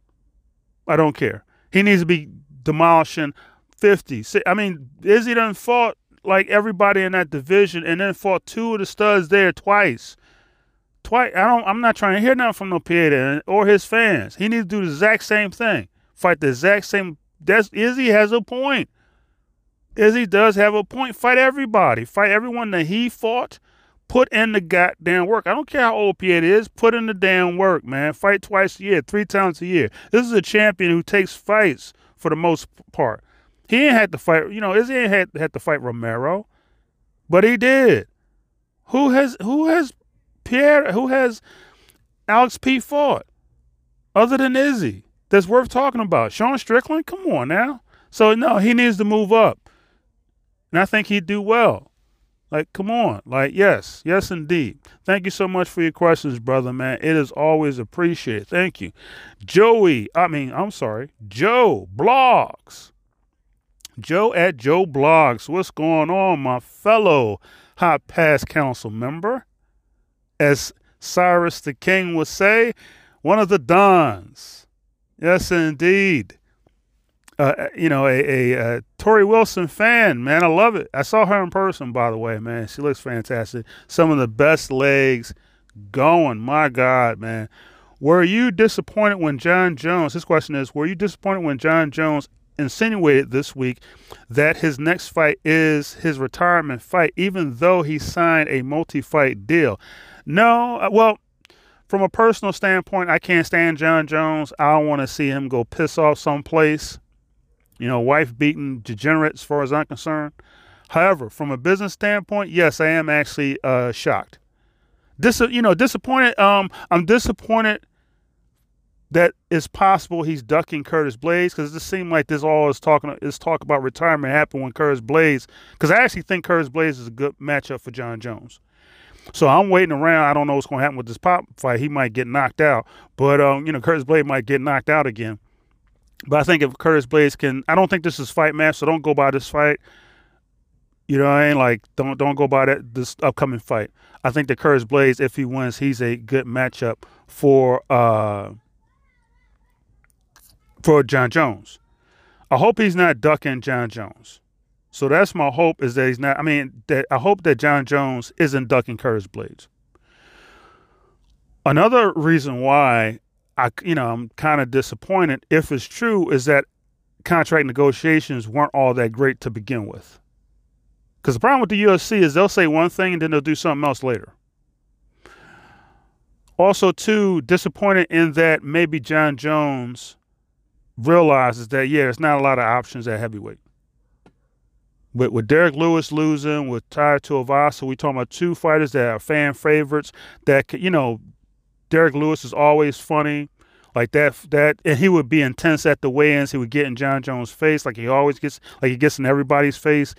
I don't care. He needs to be demolishing fifty. I mean, Izzy done fought like everybody in that division, and then fought two of the studs there twice twice. I don't. I'm not trying to hear nothing from no Pieta or his fans. He needs to do the exact same thing. Fight the exact same. That's Izzy has a point. Izzy does have a point. Fight everybody. Fight everyone that he fought. Put in the goddamn work. I don't care how old Pieta is. Put in the damn work, man. Fight twice a year, three times a year. This is a champion who takes fights for the most part. He ain't had to fight. You know, Izzy ain't had, had to fight Romero, but he did. Who has who has Pierre, who has Alex P. fought other than Izzy that's worth talking about? Sean Strickland? Come on now. So, no, he needs to move up. And I think he'd do well. Like, come on. Like, yes, yes, indeed. Thank you so much for your questions, brother, man. It is always appreciated. Thank you. Joey, I mean, I'm sorry, Joe Blogs. Joe at Joe Blogs. What's going on, my fellow Hot Pass Council member? As Cyrus the King would say, one of the Dons. Yes, indeed. Uh, you know, a, a, a Torrie Wilson fan, man. I love it. I saw her in person, by the way, man. She looks fantastic. Some of the best legs going. My God, man. Were you disappointed when Jon Jones, his question is, were you disappointed when Jon Jones insinuated this week that his next fight is his retirement fight, even though he signed a multi fight deal? No, uh, well, from a personal standpoint, I can't stand Jon Jones. I want to see him go piss off someplace. You know, wife beaten degenerate as far as I'm concerned. However, from a business standpoint, yes, I am actually uh, shocked. Dis- you know, disappointed. Um, I'm disappointed that it's possible he's ducking Curtis Blaydes because it just seemed like this all is talking is talk about retirement happened when Curtis Blaydes because I actually think Curtis Blaydes is a good matchup for Jon Jones. So I'm waiting around. I don't know what's going to happen with this pop fight. He might get knocked out, but um, you know, Curtis Blade might get knocked out again. But I think if Curtis Blaydes can, I don't think this is fight match, so don't go by this fight. You know, what I ain't like don't don't go by that this upcoming fight. I think that Curtis Blaydes, if he wins, he's a good matchup for uh for Jon Jones. I hope he's not ducking Jon Jones. So that's my hope is that he's not. I mean, that I hope that Jon Jones isn't ducking Curtis Blaydes. Another reason why I, you know, I'm kind of disappointed if it's true is that contract negotiations weren't all that great to begin with. Because the problem with the UFC is they'll say one thing and then they'll do something else later. Also, too, disappointed in that maybe Jon Jones realizes that, yeah, there's not a lot of options at heavyweight with, with Derrick Lewis losing, with Tai Tuivasa, we talking about two fighters that are fan favorites. That you know, Derrick Lewis is always funny, like that. That and he would be intense at the weigh-ins. He would get in Jon Jones' face, like he always gets, like he gets in everybody's face.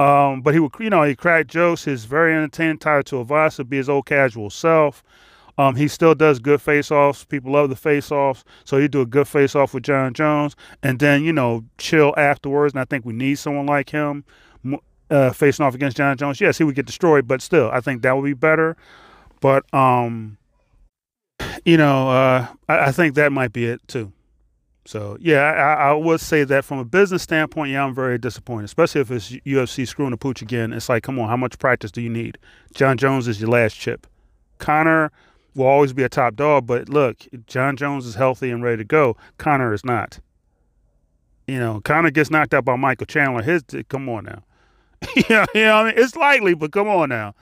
Um, but he would, you know, he cracked jokes. His very entertaining. Tai Tuivasa be his old casual self. Um, he still does good face-offs. People love the face-offs, so he do a good face-off with Jon Jones, and then you know chill afterwards. And I think we need someone like him uh, facing off against Jon Jones. Yes, he would get destroyed, but still, I think that would be better. But um, you know, uh, I, I think that might be it too. So yeah, I, I would say that from a business standpoint, yeah, I'm very disappointed, especially if it's UFC screwing the pooch again. It's like, come on, how much practice do you need? Jon Jones is your last chip. Conor will always be a top dog, but look, Jon Jones is healthy and ready to go. Conor is not. You know, Conor gets knocked out by Michael Chandler. His come on now. yeah, you know, I mean, it's likely, but come on now.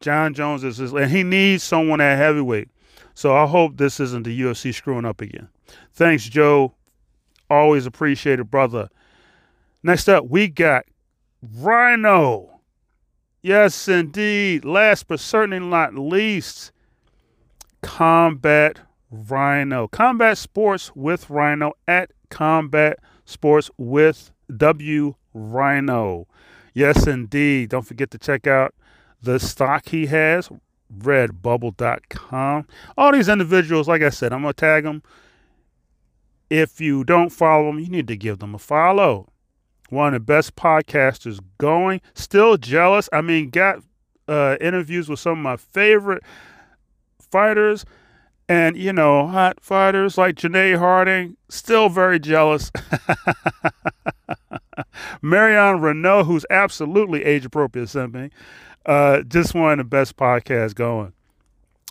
Jon Jones is, and he needs someone at heavyweight. So I hope this isn't the UFC screwing up again. Thanks, Joe. Always appreciated, brother. Next up, we got Rhino. Yes, indeed. Last but certainly not least, Combat Rhino. Combat Sports with Rhino at Combat Sports with W Rhino. Yes, indeed. Don't forget to check out the stock he has, redbubble.com. All these individuals, like I said, I'm going to tag them. If you don't follow them, you need to give them a follow. One of the best podcasters going. Still jealous. I mean, got uh, interviews with some of my favorite fighters and, you know, hot fighters like Janae Harding. Still very jealous. Marion Reneau, who's absolutely age appropriate, sent me. Uh, just one of the best podcasts going.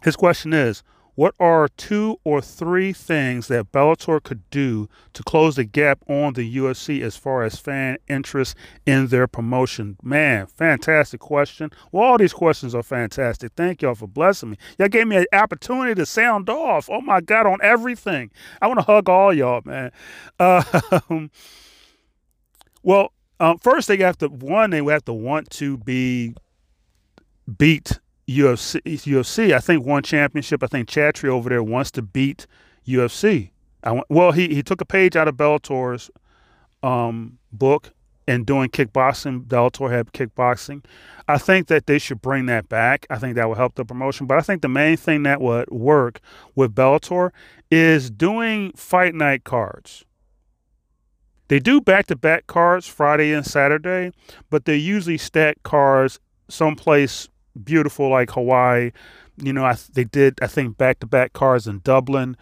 His question is What are two or three things that Bellator could do to close the gap on the UFC as far as fan interest in their promotion? Man, fantastic question. Well, all these questions are fantastic. Thank y'all for blessing me. Y'all gave me an opportunity to sound off. Oh my God, on everything. I want to hug all y'all, man. Uh, well, um, first they have to one they have to want to be beat UFC. UFC. I think one championship. I think Chatri over there wants to beat UFC. I well, he he took a page out of Bellator's um, book and doing kickboxing. Bellator had kickboxing. I think that they should bring that back. I think that will help the promotion. But I think the main thing that would work with Bellator is doing fight night cards. They do back to back cards Friday and Saturday, but they usually stack cards someplace beautiful like Hawaii. You know, I, they did, I think, back to back cars in Dublin.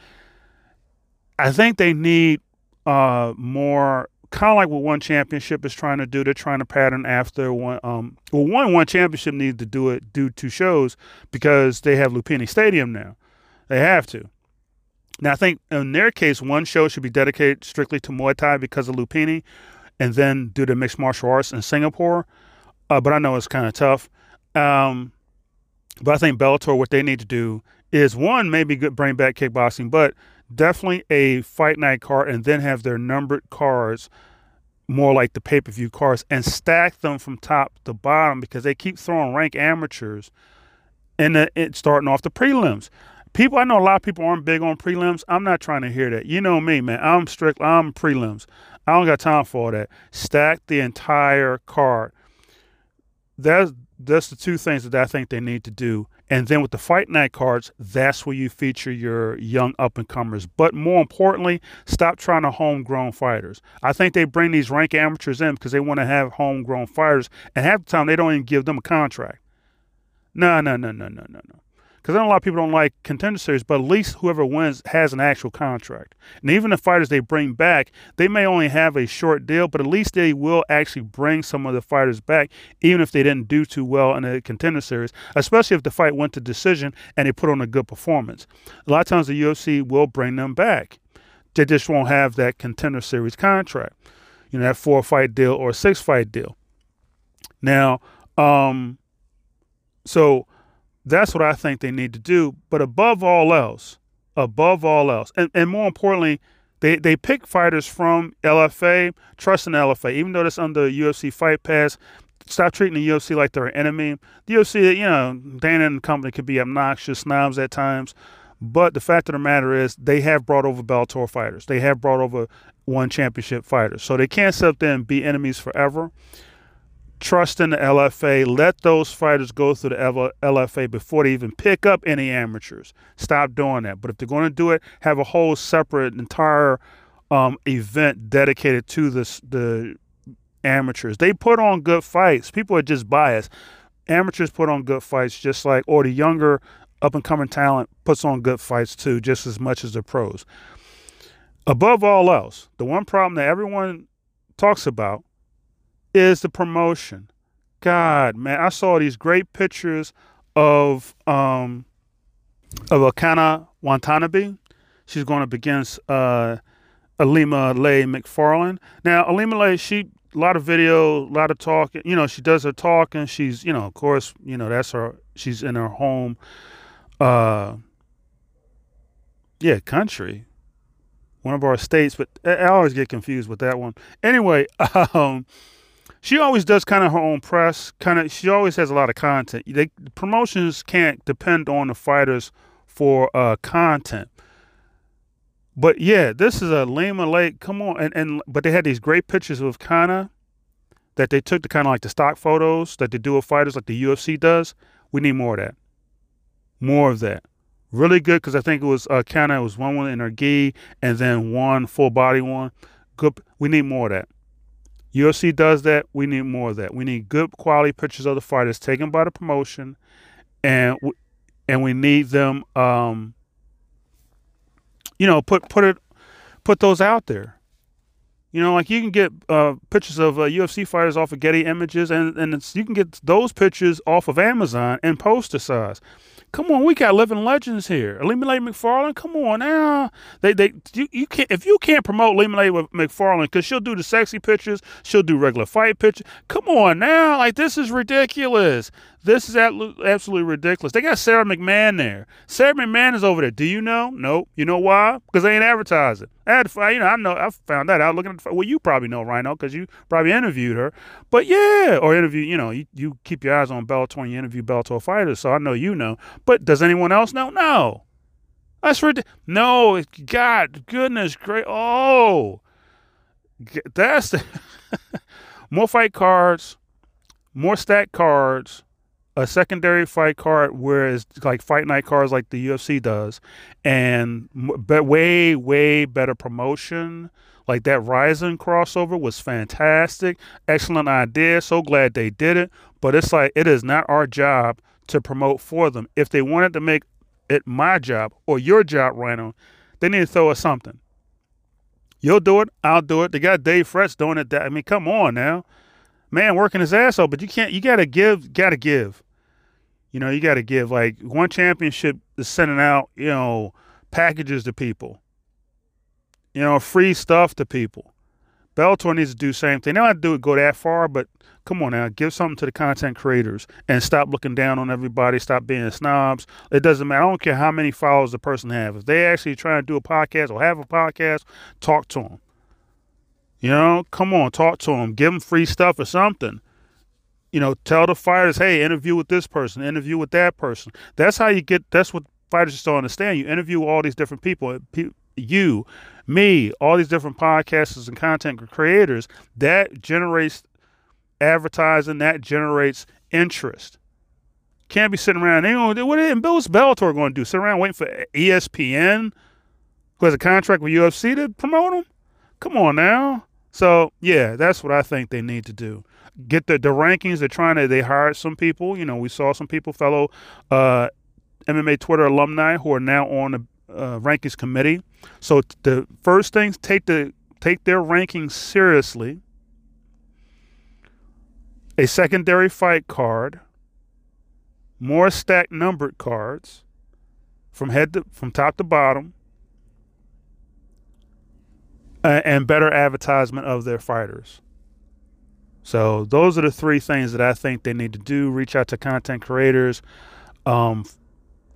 I think they need uh, more, kind of like what one championship is trying to do. They're trying to pattern after one. Um, well, one one championship needs to do it, do two shows because they have Lumpini Stadium now. They have to. Now, I think in their case, one show should be dedicated strictly to Muay Thai because of Lumpini, and then do the mixed martial arts in Singapore. Uh, but I know it's kind of tough. Um, but I think Bellator, what they need to do is one, maybe bring back kickboxing, but definitely a fight night card and then have their numbered cards more like the pay per view cards and stack them from top to bottom because they keep throwing rank amateurs and it's starting off the prelims. People, I know a lot of people aren't big on prelims. I'm not trying to hear that. You know me, man. I'm strict. I'm prelims. I don't got time for all that. Stack the entire card. That's that's the two things that I think they need to do. And then with the fight night cards, that's where you feature your young up and comers. But more importantly, stop trying to homegrown fighters. I think they bring these rank amateurs in because they want to have homegrown fighters, and half the time they don't even give them a contract. No, no, no, no, no, no, no because I know a lot of people don't like contender series, but at least whoever wins has an actual contract. And even the fighters they bring back, they may only have a short deal, but at least they will actually bring some of the fighters back, even if they didn't do too well in a contender series, especially if the fight went to decision and they put on a good performance. A lot of times the UFC will bring them back. They just won't have that contender series contract, you know, that four fight deal or six fight deal. Now, um, so that's what I think they need to do. But above all else, above all else, and, and more importantly, they, they pick fighters from LFA, trust in LFA, even though that's under UFC Fight Pass. Stop treating the UFC like they're an enemy. The UFC, you know, Dana and company could be obnoxious snobs at times, but the fact of the matter is they have brought over Bellator fighters. They have brought over one championship fighters. So they can't sit there and be enemies forever trust in the LFA. Let those fighters go through the LFA before they even pick up any amateurs. Stop doing that. But if they're going to do it, have a whole separate entire um, event dedicated to this, the amateurs. They put on good fights. People are just biased. Amateurs put on good fights, just like, or the younger up and coming talent puts on good fights too, just as much as the pros. above all else, the one problem that everyone talks about is the promotion. God, man, I saw these great pictures of um of a Kana Watanabe. She's going up against uh Ilima-Lei Macfarlane. Now, Ilima-Lei, she a lot of video, a lot of talking. You know, she does her talking. She's, you know, of course, you know, that's her. She's in her home, uh, yeah, country, one of our states. But I always get confused with that one. Anyway, um, she always does kind of her own press. Kind of, she always has a lot of content. They promotions can't depend on the fighters for uh, content. But yeah, this is a Ilima-Lei. Come on, and and but they had these great pictures of Kana that they took to kind of like the stock photos that they do fighters, like the UFC does. We need more of that. More of that. Really good because I think it was uh, Kana. It was one one in her gi, and then one full body one. Good. We need more of that. UFC does that. We need more of that. We need good quality pictures of the fighters taken by the promotion, and and we need them. Um, you know, put put it put those out there. You know, like you can get uh, pictures of uh, UFC fighters off of Getty Images, and and you can get those pictures off of Amazon and poster size. Come on, we got living legends here. Ilima-Lei Macfarlane, come on now. They they you, you can't if you can't promote Ilima-Lei Macfarlane because she'll do the sexy pictures, she'll do regular fight pictures. Come on now, like this is ridiculous. This is absolutely ridiculous. They got Sarah McMahon there. Sarah McMahon is over there. Do you know? Nope. You know why? Because they ain't advertising. I had you know, I know, I found that out looking at. Well, you probably know Rhino because you probably interviewed her. But yeah, or interview. You know, you, you keep your eyes on Bellator and you interview Bellator fighters, so I know you know. But does anyone else know? No. That's ridiculous. No, God, goodness, great. Oh, that's the more fight cards, more stack cards a secondary fight card, whereas like fight night cards like the UFC does, and but way way better promotion. Like that Rizin crossover was fantastic, excellent idea. So glad they did it. But it's like it is not our job to promote for them. If they wanted to make it my job or your job, Rhino, they need to throw us something. You'll do it. I'll do it. They got Dave Fretz doing it. I mean, come on now man working his ass off, but you can't. You gotta give. Gotta give. You know, you gotta give. Like one championship is sending out, you know, packages to people. You know, free stuff to people. Bellator needs to do same thing. They don't have to do it go that far, but come on now, give something to the content creators and stop looking down on everybody. Stop being snobs. It doesn't matter. I don't care how many followers the person have. If they actually try to do a podcast or have a podcast, talk to them. You know, come on, talk to them, give them free stuff or something. You know, tell the fighters, hey, interview with this person, interview with that person. That's how you get. That's what fighters just don't understand. You interview all these different people. Uh, you, me, all these different podcasters and content creators. That generates advertising. That generates interest. Can't be sitting around. They don't. What and Bill's Bellator going to do? Sit around waiting for ESPN, who has a contract with UFC to promote them? Come on now. So yeah, that's what I think they need to do. Get the the rankings. They're trying to. They hired some people. You know, we saw some people, fellow uh, MMA Twitter alumni, who are now on the uh, rankings committee. So the first things take the take their rankings seriously. A secondary fight card, more stacked numbered cards, from head to from top to bottom and better advertisement of their fighters. So those are the three things that I think they need to do: reach out to content creators, um,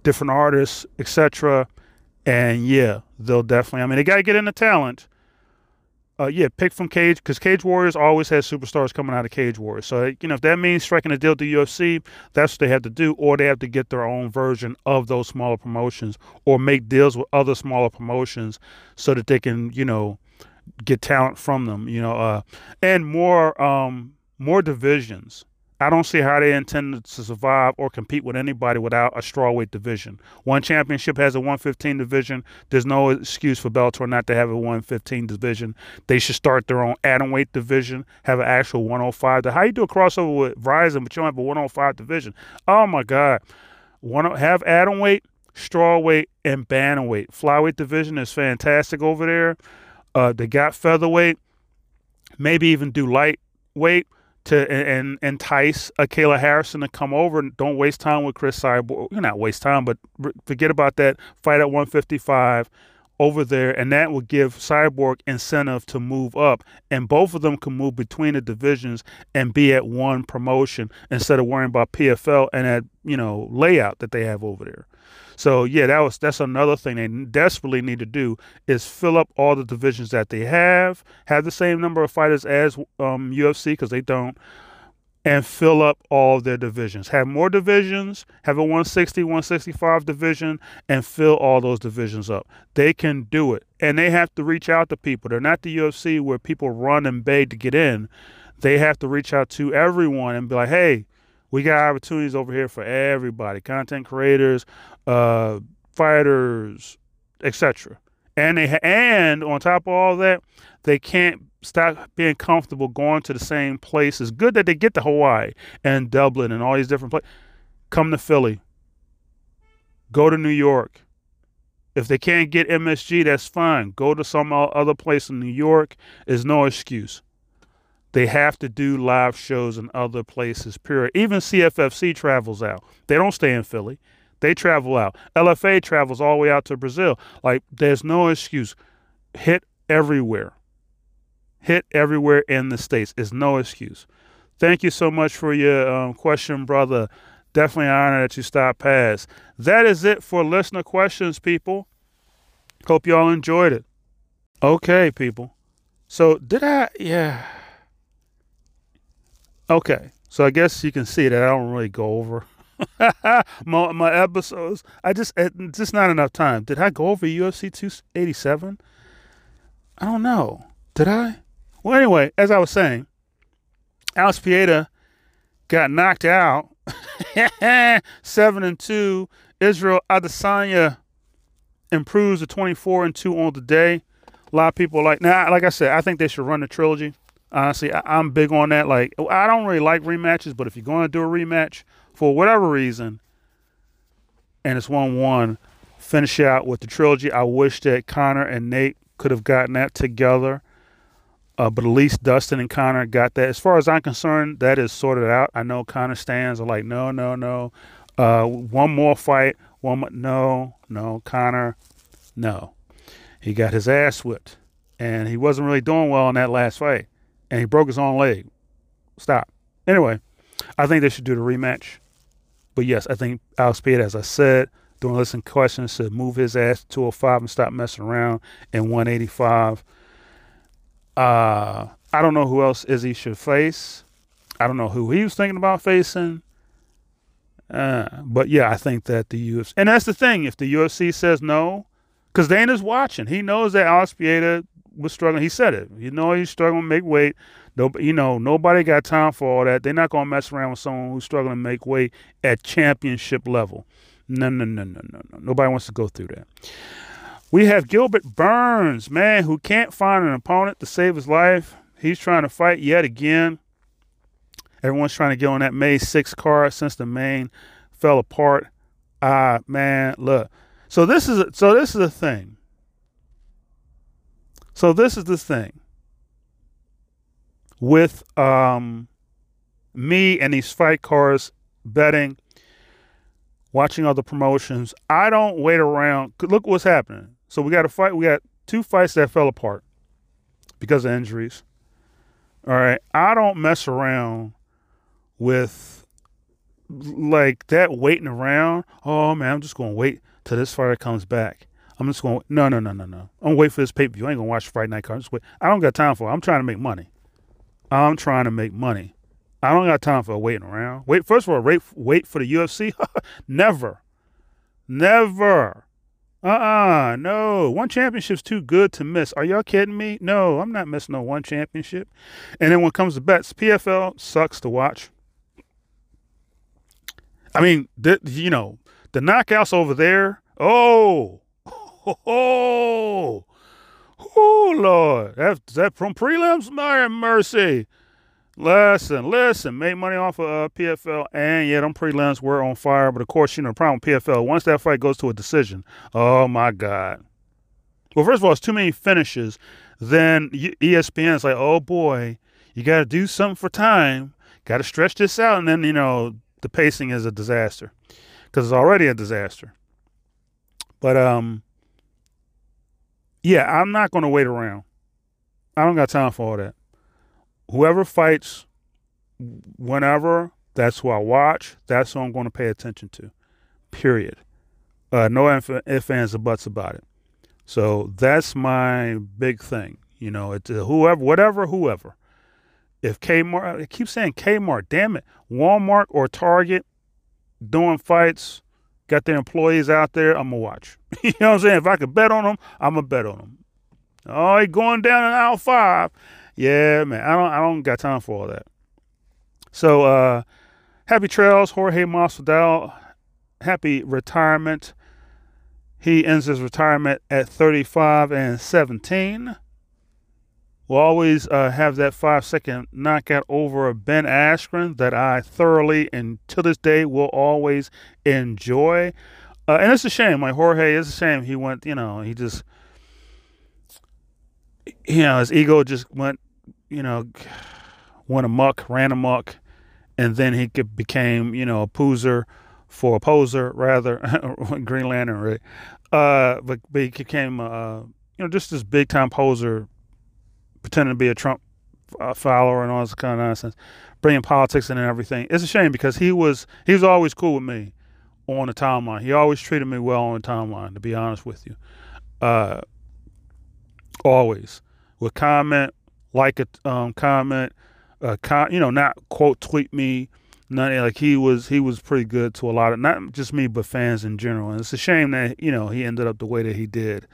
different artists, etc. And yeah, they'll definitely. I mean, they got to get into talent. Uh, yeah, pick from Cage because Cage Warriors always has superstars coming out of Cage Warriors. So you know if that means striking a deal with the UFC, that's what they have to do, or they have to get their own version of those smaller promotions, or make deals with other smaller promotions so that they can you know get talent from them, you know, uh, and more um, more divisions. I don't see how they intend to survive or compete with anybody without a strawweight division. One championship has a 115 division. There's no excuse for Bellator not to have a 115 division. They should start their own atomweight division, have an actual 105. How you do a crossover with Rizin, but you don't have a 105 division? Oh my God! One have atom atomweight strawweight, and bantamweight. Flyweight division is fantastic over there. Uh, they got featherweight, maybe even do lightweight to and, and entice a Kayla Harrison to come over. Don't waste time with Cris Cyborg. You're not waste time, but forget about that. Fight at 155 over there, and that will give Cyborg incentive to move up, and both of them can move between the divisions and be at one promotion instead of worrying about PFL and that you know layout that they have over there. So yeah, that was that's another thing they desperately need to do is fill up all the divisions that they have, have the same number of fighters as um, UFC because they don't, and fill up all their divisions. Have more divisions, have a 160, 165 division, and fill all those divisions up. They can do it, and they have to reach out to people. They're not the UFC where people run and beg to get in. They have to reach out to everyone and be like, hey we got opportunities over here for everybody content creators uh, fighters etc and they and on top of all that they can't stop being comfortable going to the same places good that they get to hawaii and dublin and all these different places come to philly go to new york if they can't get msg that's fine go to some other place in new york is no excuse they have to do live shows in other places, period. Even CFFC travels out. They don't stay in Philly. They travel out. LFA travels all the way out to Brazil. Like, there's no excuse. Hit everywhere. Hit everywhere in the States. Is no excuse. Thank you so much for your um, question, brother. Definitely an honor that you stopped past. That is it for listener questions, people. Hope y'all enjoyed it. Okay, people. So, did I? Yeah. Okay, so I guess you can see that I don't really go over my my episodes. I just just not enough time. Did I go over UFC 287? I don't know. Did I? Well, anyway, as I was saying, Alex Pereira got knocked out, seven and two. Israel Adesanya improves to 24 and two on the day. A lot of people like now. Like I said, I think they should run the trilogy. Honestly, I, am big on that. Like, I don't really like rematches, but if you're going to do a rematch for whatever reason, and it's one one, finish out with the trilogy. I wish that Conor and Nate could have gotten that together. Uh, but at least Dustin and Conor got that. As far as I'm concerned, that is sorted out. I know Conor stands are like, no, no, no. Uh, one more fight. One more. No, no. Conor, no. He got his ass whipped. And he wasn't really doing well in that last fight and he broke his own leg. Stop. Anyway, I think they should do the rematch. But yes, I think Alex Speed, as I said, during listening questions, should move his ass to 205 and stop messing around in 185. Uh, I don't know who else Izzy should face. I don't know who he was thinking about facing. Uh, but yeah, I think that the UFC, and that's the thing. If the UFC says no, because Dana's watching, he knows that Alex Pieta was struggling. He said it. You know, he's struggling to make weight. You know, nobody got time for all that. They're not gonna mess around with someone who's struggling to make weight at championship level. No, no, no, no, no, no. Nobody wants to go through that. We have Gilbert Burns, man, who can't find an opponent to save his life. He's trying to fight yet again. Everyone's trying to get on that May 6 card since the main fell apart. Ah, man, look. So this is a, so this is the thing. So this is the thing with um, me and these fight cars betting, watching other promotions. I don't wait around. Look what's happening. So we got a fight. We got two fights that fell apart because of injuries. All right. I don't mess around with like that waiting around. Oh man, I'm just gonna wait till this fighter comes back. I'm just going. No, no, no, no, no. I'm gonna wait for this pay per view. I ain't gonna watch Friday night card. Just wait. I don't got time for. it. I'm trying to make money. I'm trying to make money. I don't got time for waiting around. Wait. First of all, wait. Wait for the UFC. Never. Never. Uh-uh. No. One championship's too good to miss. Are y'all kidding me? No, I'm not missing no one championship. And then when it comes to bets, PFL sucks to watch. I mean, the, you know, the knockouts over there. Oh, Oh, oh, Lord. That's that from prelims? My mercy. Listen, listen, made money off of uh, PFL, and yeah, them prelims were on fire. But of course, you know, the problem PFL, once that fight goes to a decision, oh my God. Well, first of all, it's too many finishes. Then ESPN is like, oh boy, you got to do something for time. Got to stretch this out. And then, you know, the pacing is a disaster because it's already a disaster. But, um, yeah, I'm not going to wait around. I don't got time for all that whoever fights whenever, that's who I watch. That's who I'm going to pay attention to. Period. Uh, no ifs, ands, or buts about it. So that's my big thing. You know, it's whoever, whatever, whoever. If Kmart, I keep saying Kmart, damn it, Walmart or Target doing fights, got their employees out there, I'm gonna watch. you know what I'm saying? If I could bet on them, I'm gonna bet on them. Oh, he going down in aisle five. Yeah, man. I don't I don't got time for all that. So uh happy trails, Jorge Masvidal. Happy retirement. He ends his retirement at 35 and 17. We'll always uh, have that five second knockout over Ben Askren that I thoroughly and to this day will always enjoy. Uh, and it's a shame, like Jorge, it's a shame he went, you know, he just, you know, his ego just went you know, went amok, ran amok, and then he became, you know, a poozer for a poser, rather, Green Lantern, right? Uh, but, but he became, uh, you know, just this big time poser, pretending to be a Trump uh, follower and all this kind of nonsense, bringing politics in and everything. It's a shame because he was he was always cool with me on the timeline. He always treated me well on the timeline, to be honest with you. Uh, always would comment, like a um, comment, uh, you know, not quote tweet me. None like he was he was pretty good to a lot of not just me but fans in general. And it's a shame that you know he ended up the way that he did.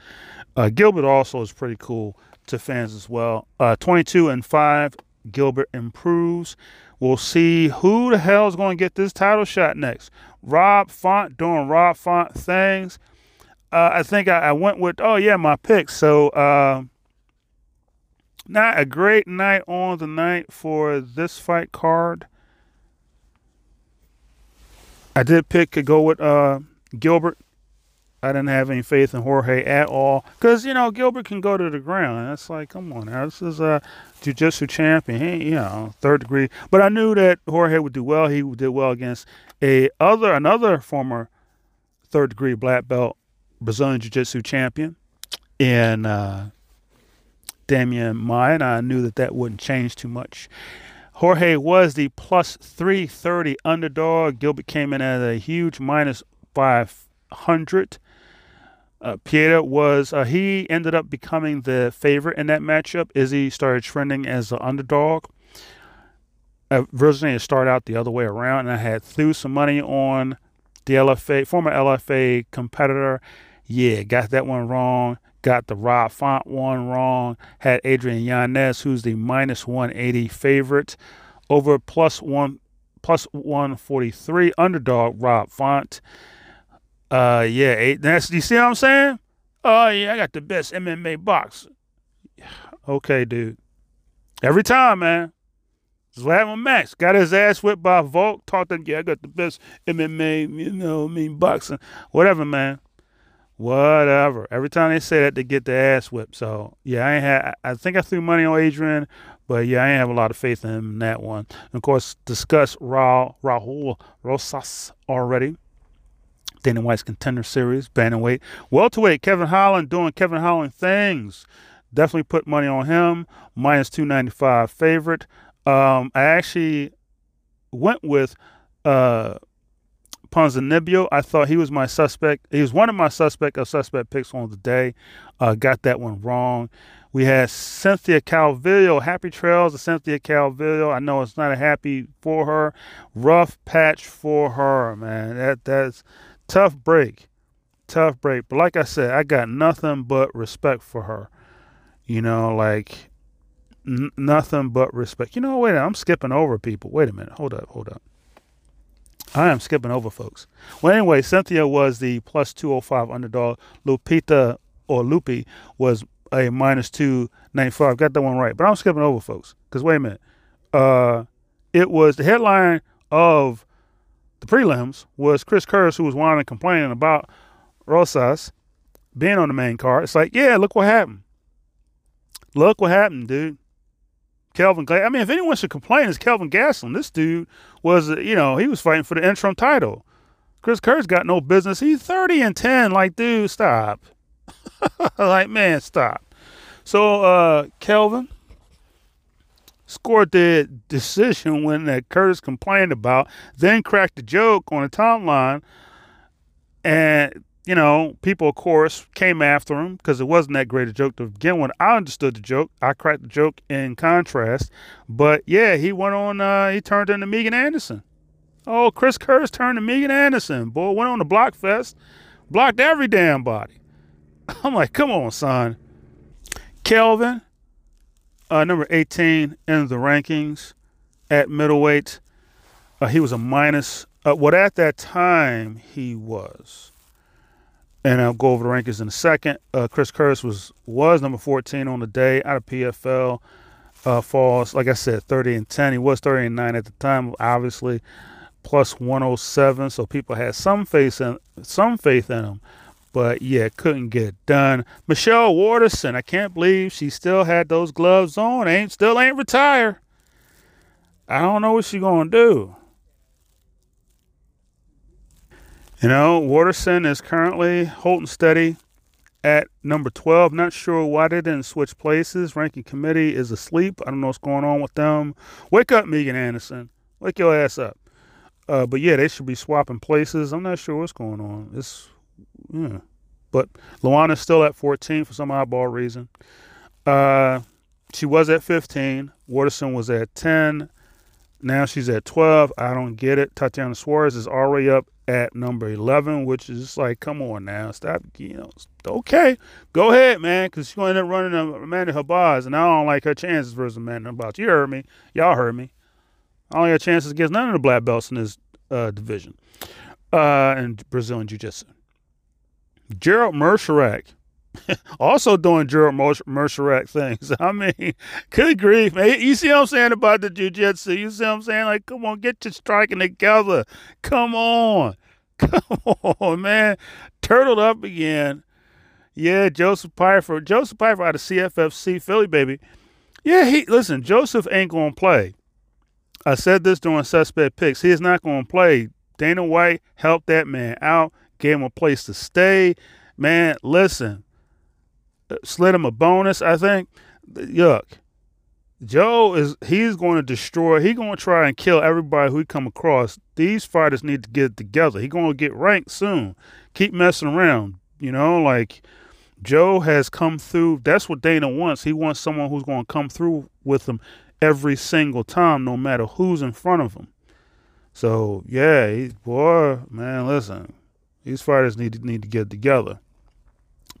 Uh, Gilbert also is pretty cool to fans as well. Uh, 22 and five, Gilbert improves. We'll see who the hell is going to get this title shot next. Rob Font doing Rob Font things. Uh, I think I, I, went with oh yeah my pick. So uh, not a great night on the night for this fight card. I did pick to go with uh, Gilbert. I didn't have any faith in Jorge at all because you know Gilbert can go to the ground. That's like, come on, now this is a jiu-jitsu champion. He, you know, third degree. But I knew that Jorge would do well. He did well against a other another former third degree black belt Brazilian jiu-jitsu champion, and uh, Demian Maia, and I knew that that wouldn't change too much. Jorge was the plus 330 underdog. Gilbert came in at a huge minus 500. Uh, Pieta was, uh, he ended up becoming the favorite in that matchup. Izzy started trending as the underdog. Uh, originally, it started out the other way around, and I had threw some money on the LFA, former LFA competitor. Yeah, got that one wrong got the Rob Font one wrong, had Adrian Yanez, who's the minus 180 favorite, over plus one plus 143 underdog Rob Font. Uh, yeah, eight, that's you see what I'm saying? Oh yeah, I got the best MMA box. Okay, dude. Every time, man. Zlatman Max got his ass whipped by Volk. Taught them, yeah, I got the best MMA, you know, I mean, boxing, whatever, man whatever. Every time they say that, they get the ass whipped. So yeah, I ain't had. I think I threw money on Adrian, but yeah, I ain't have a lot of faith in him that one. And of course, discuss Raul Raul Rosas already. Dana White's contender series, bantamweight, welterweight. Kevin Holland doing Kevin Holland things. Definitely put money on him. Minus two ninety five favorite. Um, I actually went with uh Ponzinibbio, I thought he was my suspect. He was one of my suspect of suspect picks on the day. Uh, got that one wrong. We had Cynthia Calvillo. Happy trails to Cynthia Calvillo. I know it's not a happy for her. Rough patch for her, man. That that's tough break. Tough break. But like I said, I got nothing but respect for her. You know, like n- nothing but respect. You know, wait, I'm skipping over people. Wait a minute. Hold up, hold up. I am skipping over folks. Well, anyway, Cynthia was the plus 205 underdog. Lupita or Lupi was a minus 295. Got that one right. But I'm skipping over folks. Because wait a minute. Uh, it was the headline of the prelims was Chris Curtis, who was whining and complaining about Rosas being on the main card. It's like, yeah, look what happened. Look what happened, dude. Kelvin I mean, if anyone should complain, it's Kelvin Gastelum. This dude was, you know, he was fighting for the interim title. Chris Curtis got no business. He's 30 and 10. Like, dude, stop. like, man, stop. So, uh, Kelvin scored the decision when that Curtis complained about, then cracked the joke on the timeline. And you know, people, of course, came after him because it wasn't that great a joke to begin with. I understood the joke. I cracked the joke in contrast. But yeah, he went on, uh, he turned into Megan Anderson. Oh, Chris Curtis turned to Megan Anderson. Boy, went on the block fest, blocked every damn body. I'm like, come on, son. Kelvin, uh, number 18 in the rankings at middleweight. Uh, he was a minus, uh, what at that time he was and I'll go over the rankings in a second. Uh, Chris Curtis was was number 14 on the day out of PFL. Uh, falls, like I said, 30 and 10. He was 30 and 9 at the time, obviously, plus 107. So people had some faith in some faith in him, but yeah, couldn't get it done. Michelle Waterson, I can't believe she still had those gloves on. Ain't still ain't retired. I don't know what she gonna do. You know, Waterson is currently holding steady at number 12. Not sure why they didn't switch places. Ranking committee is asleep. I don't know what's going on with them. Wake up, Megan Anderson. Wake your ass up. Uh, but yeah, they should be swapping places. I'm not sure what's going on. It's yeah. But Luana's still at 14 for some oddball reason. Uh, she was at 15. Waterson was at 10. Now she's at 12. I don't get it. Tatiana Suarez is already up at number 11, which is like, come on now, stop, you know, okay, go ahead, man, because she's going to end up running Amanda Ribas, and I don't like her chances versus Amanda Ribas. You heard me. Y'all heard me. I only got chances against none of the black belts in this uh, division uh, in Brazilian Jiu Jitsu. Gerald Meerschaert also doing Gerald Meerschaert things. I mean, good grief, man. You see what I'm saying about the jiu-jitsu? You see what I'm saying? Like, come on, get your striking together. Come on. Come on, man. Turtled up again. Yeah, Joseph Pyfer. Joseph Pyfer out of CFFC Philly, baby. Yeah, he listen, Joseph ain't gonna play. I said this during suspect picks. He is not gonna play. Dana White helped that man out, gave him a place to stay. Man, listen, uh, slid him a bonus, I think. Yuck. Joe is he's going to destroy. He's going to try and kill everybody who he come across. These fighters need to get together. He's going to get ranked soon. Keep messing around. You know, like Joe has come through. That's what Dana wants. He wants someone who's going to come through with him every single time, no matter who's in front of him. So yeah, boy, man, listen, these fighters need need to get together.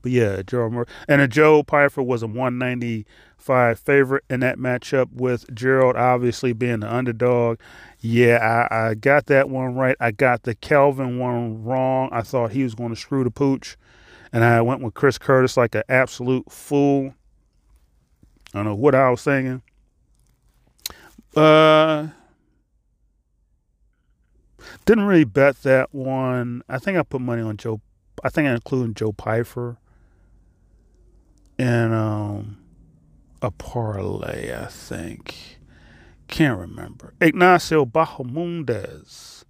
But yeah, Murray. And Joe Pyfer was a 195 favorite in that matchup with Gerald obviously being the underdog. Yeah, I, I got that one right. I got the Kelvin one wrong. I thought he was going to screw the pooch. And I went with Chris Curtis like an absolute fool. I don't know what I was thinking. Uh, didn't really bet that one. I think I put money on Joe. I think I included Joe Pyfer in um, a parlay, I think. Can't remember. Ignacio Bahamondes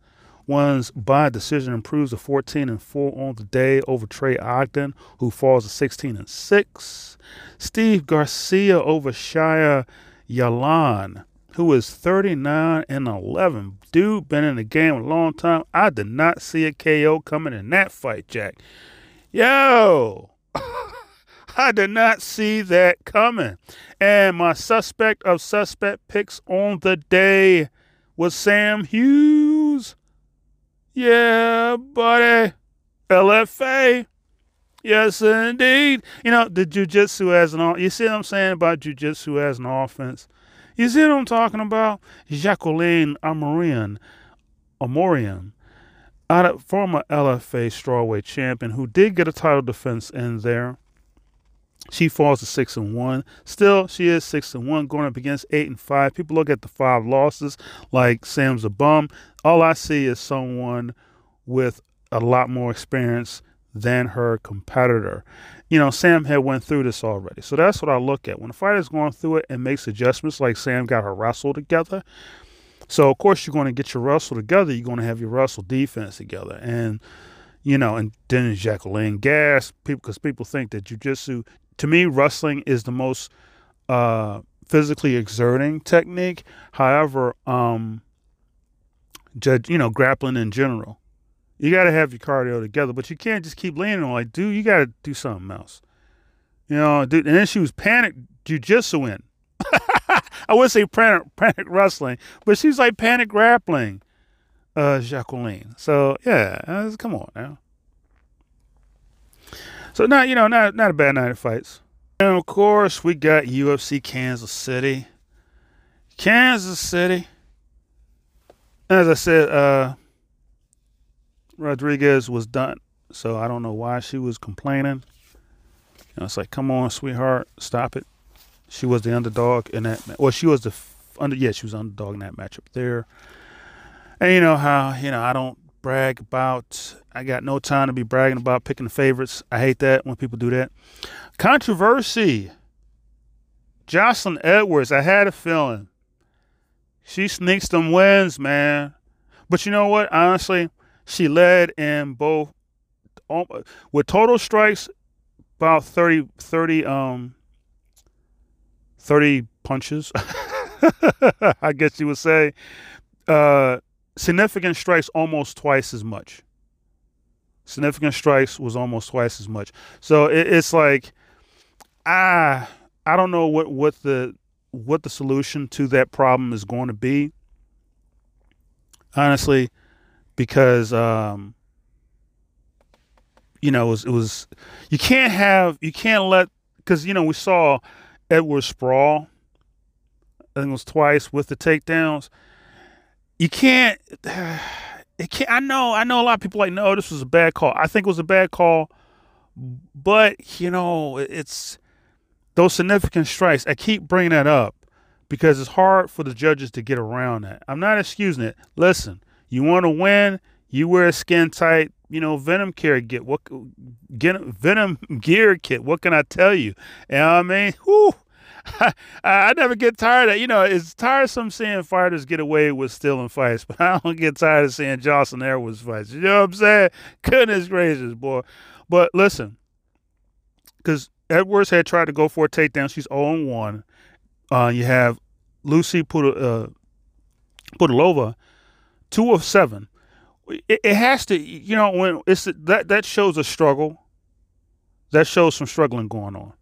wins by decision improves to 14 and 4 on the day over Trey Ogden, who falls to 16 and 6. Steve Garcia over Shia Yalan, who is 39 and 11. Dude been in the game a long time. I did not see a KO coming in that fight, Jack. Yo! I did not see that coming. And my suspect of suspect picks on the day was Sam Hughes. Yeah, buddy. LFA. Yes, indeed. You know, the jujitsu as an you see what I'm saying about jujitsu as an offense? You see what I'm talking about? Jacqueline Amorim, Amorim, out of former LFA strawweight champion who did get a title defense in there She falls to six and one. Still, she is six and one, going up against eight and five. People look at the five losses like Sam's a bum. All I see is someone with a lot more experience than her competitor. You know, Sam had went through this already. So that's what I look at. When a fighter's going through it and makes adjustments like Sam got her wrestle together. So of course you're going to get your wrestle together, you're going to have your wrestle defense together. And you know, and then Jacqueline Gass, people because people think that jujitsu to me, wrestling is the most uh, physically exerting technique. However, um, judge, you know, grappling in general, you got to have your cardio together, but you can't just keep leaning on like, dude, you got to do something else. You know, dude, and then she was panic jujitsu in. I would say panic, panic wrestling, but she's like panic grappling, uh, Jacqueline. So yeah, uh, come on now. So not you know not not a bad night of fights. And of course we got UFC Kansas City. Kansas City. As I said, uh, Rodriguez was done, so I don't know why she was complaining. You know, it's like, come on, sweetheart, stop it. She was the underdog in that. Well, she was the under. Yeah, she was underdog in that matchup there. And you know how you know I don't brag about. I got no time to be bragging about picking the favorites. I hate that when people do that. Controversy. Jocelyn Edwards, I had a feeling. She sneaks them wins, man. But you know what? Honestly, she led in both um, with total strikes about 30 30 um 30 punches. I guess you would say. Uh significant strikes almost twice as much. Significant strikes was almost twice as much. So it, it's like, I I don't know what what the what the solution to that problem is going to be. Honestly, because um, you know it was, it was you can't have you can't let because you know we saw Edward Sprawl. I think it was twice with the takedowns you can't. It can't. I know. I know a lot of people like, no, this was a bad call. I think it was a bad call, but you know, it's those significant strikes. I keep bringing that up because it's hard for the judges to get around that. I'm not excusing it. Listen, you want to win, you wear a skin tight, you know, Venum gear get what get Venum gear kit. What can I tell you? You know what I mean? Whew, I, I never get tired of you know it's tiresome seeing fighters get away with stealing fights, but I don't get tired of seeing Jocelyn Edwards fights. You know what I'm saying? Goodness gracious, boy. But listen, because Edwards had tried to go for a takedown. She's 0 1. Uh, you have Lucy Put- uh, Pudilova, two of seven. It, it, has to, you know, when it's that that shows a struggle. That shows some struggling going on.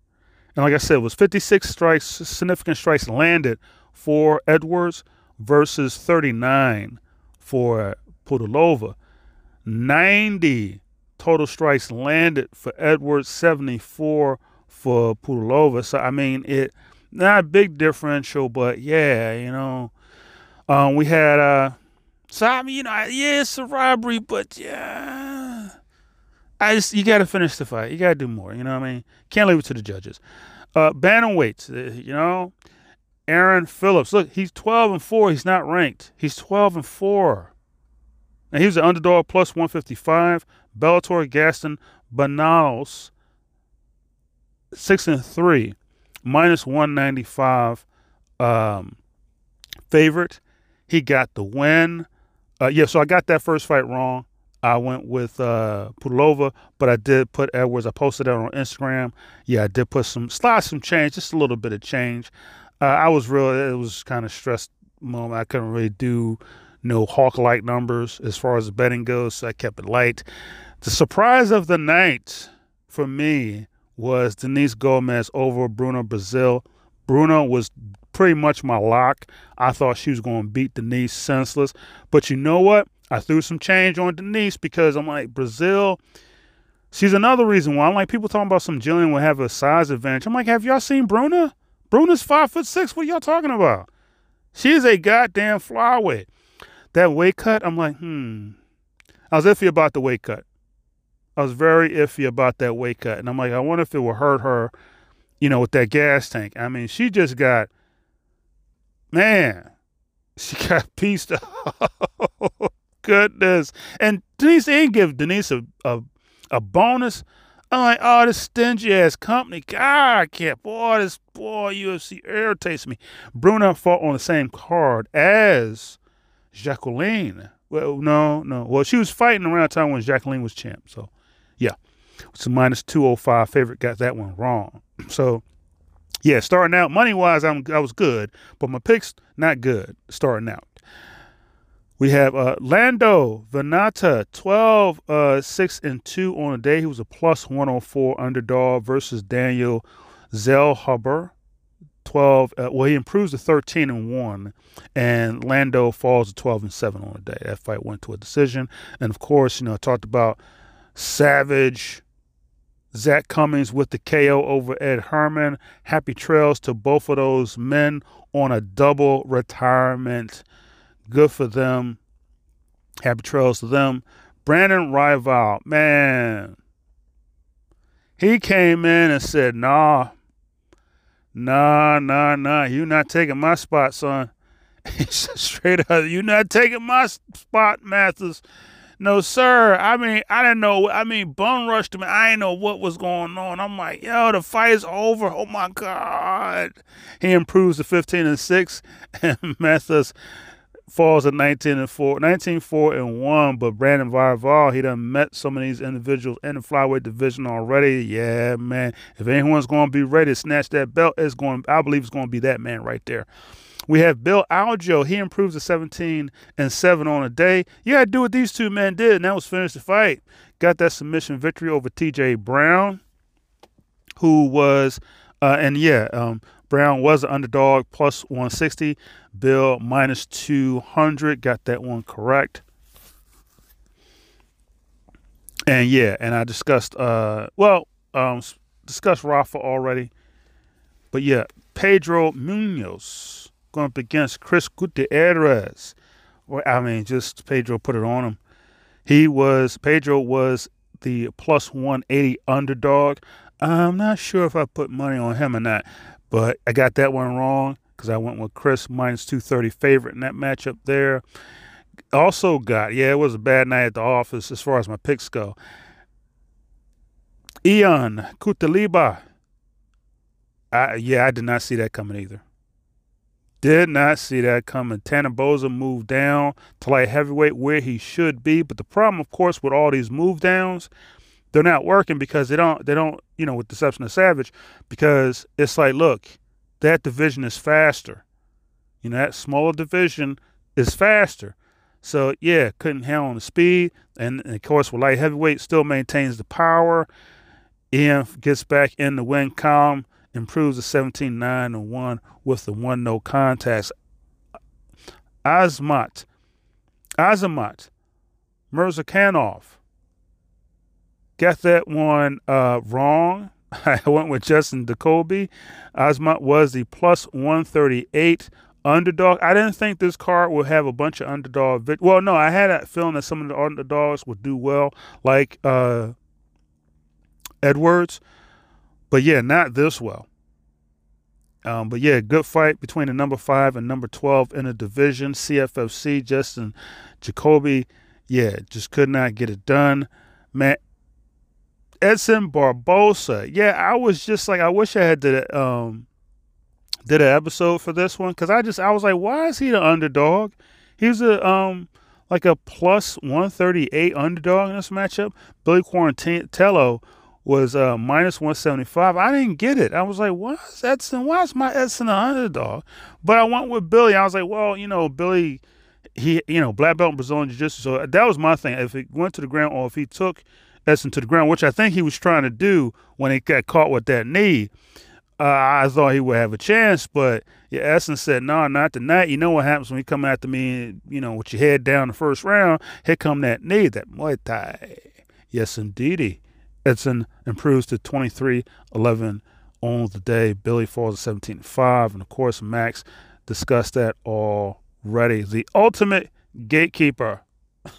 And like I said, it was 56 strikes, significant strikes landed for Edwards versus 39 for Pudilova. 90 total strikes landed for Edwards, 74 for Pudilova. So I mean, it not a big differential, but yeah, you know, um, we had uh, so I mean, you know, yeah, it's a robbery, but yeah, I just you got to finish the fight. You got to do more. You know what I mean? Can't leave it to the judges. Uh, bantamweights, uh, you know, Aaron Phillips. Look, he's 12 and four. He's not ranked. He's 12 and four. And he was an underdog plus 155. Bellator Gaston Bananos, six and three, minus 195 um, favorite. He got the win. Uh, yeah, so I got that first fight wrong. I went with uh, Pudilova, but I did put Edwards. I posted that on Instagram. Yeah, I did put some slide some change, just a little bit of change. Uh, I was real. It was kind of stressed moment. I couldn't really do no hawk like numbers as far as the betting goes, so I kept it light. The surprise of the night for me was Denise Gomes over Bruna Brasil. Bruna was pretty much my lock. I thought she was going to beat Denise senseless, but you know what? I threw some change on Denise because I'm like, Brasil, she's another reason why I'm like, people talking about some Jillian will have a size advantage. I'm like, have y'all seen Bruna? Bruna's five foot six. What y'all talking about? She's a goddamn flyweight. That weight cut, I'm like, hmm. I was iffy about the weight cut. I was very iffy about that weight cut. And I'm like, I wonder if it will hurt her you know, with that gas tank. I mean, she just got, man, she got pieced up. Goodness. And Denise didn't give Denise a, a, a bonus. I'm like, oh, this stingy ass company. God, I can't. Boy, this boy UFC irritates me. Bruna fought on the same card as Jacqueline. Well, no, no. Well, she was fighting around the time when Jacqueline was champ. So, yeah. It's a minus 205 favorite. Got that one wrong. So, yeah, starting out money wise, I'm I was good, but my picks not good starting out. We have uh, Lando Vannata, 12, uh, 6 and 2 on a day. He was a plus 104 underdog versus Daniel Zellhuber, 12. Uh, well, he improves to 13 and 1, and Lando falls to 12 and 7 on a day. That fight went to a decision. And of course, you know, I talked about Savage Zak Cummings with the KO over Ed Herman. Happy trails to both of those men on a double retirement. Good for them. Happy trails to them. Brandon Royval, man, he came in and said, nah, nah, nah, nah, you not taking my spot, son. He said straight up, you not taking my spot, Mathers. No, sir. I mean, I didn't know. I mean, bum rushed me. I didn't know what was going on. I'm like, yo, the fight is over. Oh my God. He improves to 15 and 6 and Mathis falls at 19 and 4, 19 4 and 1. But Brandon Royval, he done met some of these individuals in the flyweight division already. Yeah, man. If anyone's going to be ready to snatch that belt, it's going, I believe it's going to be that man right there. We have Bill Algeo. He improves to 17 and 7 on a day. You got to do what these two men did, and that was finish the fight. Got that submission victory over TJ Brown, who was, uh, and yeah, um, Brown was an underdog plus 160. Bill minus 200. Got that one correct. And yeah, and I discussed, uh, well, um, discussed Rafa already. But yeah, Pedro Munhoz going up against Chris Gutierrez. I mean, just Pedro put it on him. He was Pedro was the plus 180 underdog. I'm not sure if I put money on him or not, but I got that one wrong because I went with Chris minus 230 favorite in that matchup there. Also got, yeah, it was a bad night at the office as far as my picks go. Ion Cutelaba. I, yeah, I did not see that coming either. Did not see that coming. Tanner Boser moved down to light heavyweight where he should be. But the problem, of course, with all these move downs, they're not working because they don't they don't, you know, with Deception of Savage, because it's like, look, that division is faster. You know, that smaller division is faster. So yeah, couldn't handle the speed. And, and of course with light heavyweight still maintains the power. Ion gets back in the win column improves to 17 9 and 1 with the one no contest. Azmat, Azamat, Murzakanov. Got that one uh, wrong. I went with Dustin Jacoby. Azmat was the plus 138 underdog. I didn't think this card would have a bunch of underdog. Well, no, I had a feeling that some of the underdogs would do well, like uh, Edwards. But yeah, not this well. Um, but yeah, good fight between the number five and number 12 in the division. CFFC, Dustin Jacoby, yeah, just could not get it done. Matt Edson Barbosa, yeah, I was just like, I wish I had did um did an episode for this one because I just I was like, why is he the underdog? He was a um like a plus 138 underdog in this matchup. Billy Quarantillo was uh, minus 175. I didn't get it. I was like, why is Edson? Why is my Edson an underdog? But I went with Billy. I was like, well, you know, Billy, he, you know, black belt in Brazilian Jiu Jitsu. So that was my thing. If he went to the ground or if he took Edson to the ground, which I think he was trying to do when he got caught with that knee, uh, I thought he would have a chance. But yeah, Edson said, no, not tonight. You know what happens when you come after me, you know, with your head down the first round, here come that knee, that Muay Thai. Yes, indeedy. Edson improves to 23 11 on the day. Billy falls to 17 5. And of course, Max discussed that already. The ultimate gatekeeper.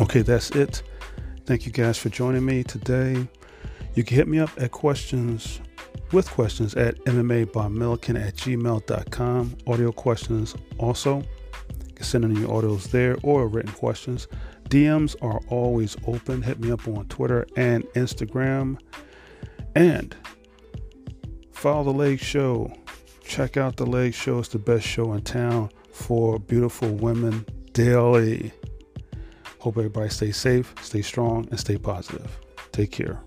Okay, that's it. Thank you guys for joining me today. You can hit me up at questions with questions at mmabymilikin at gmail.com. Audio questions also. You can send in your audios there or written questions. DMs are always open. Hit me up on Twitter and Instagram. And follow the Leg Show. Check out the Leg Show. It's the best show in town for beautiful women daily. Hope everybody stays safe, stay strong, and stay positive. Take care.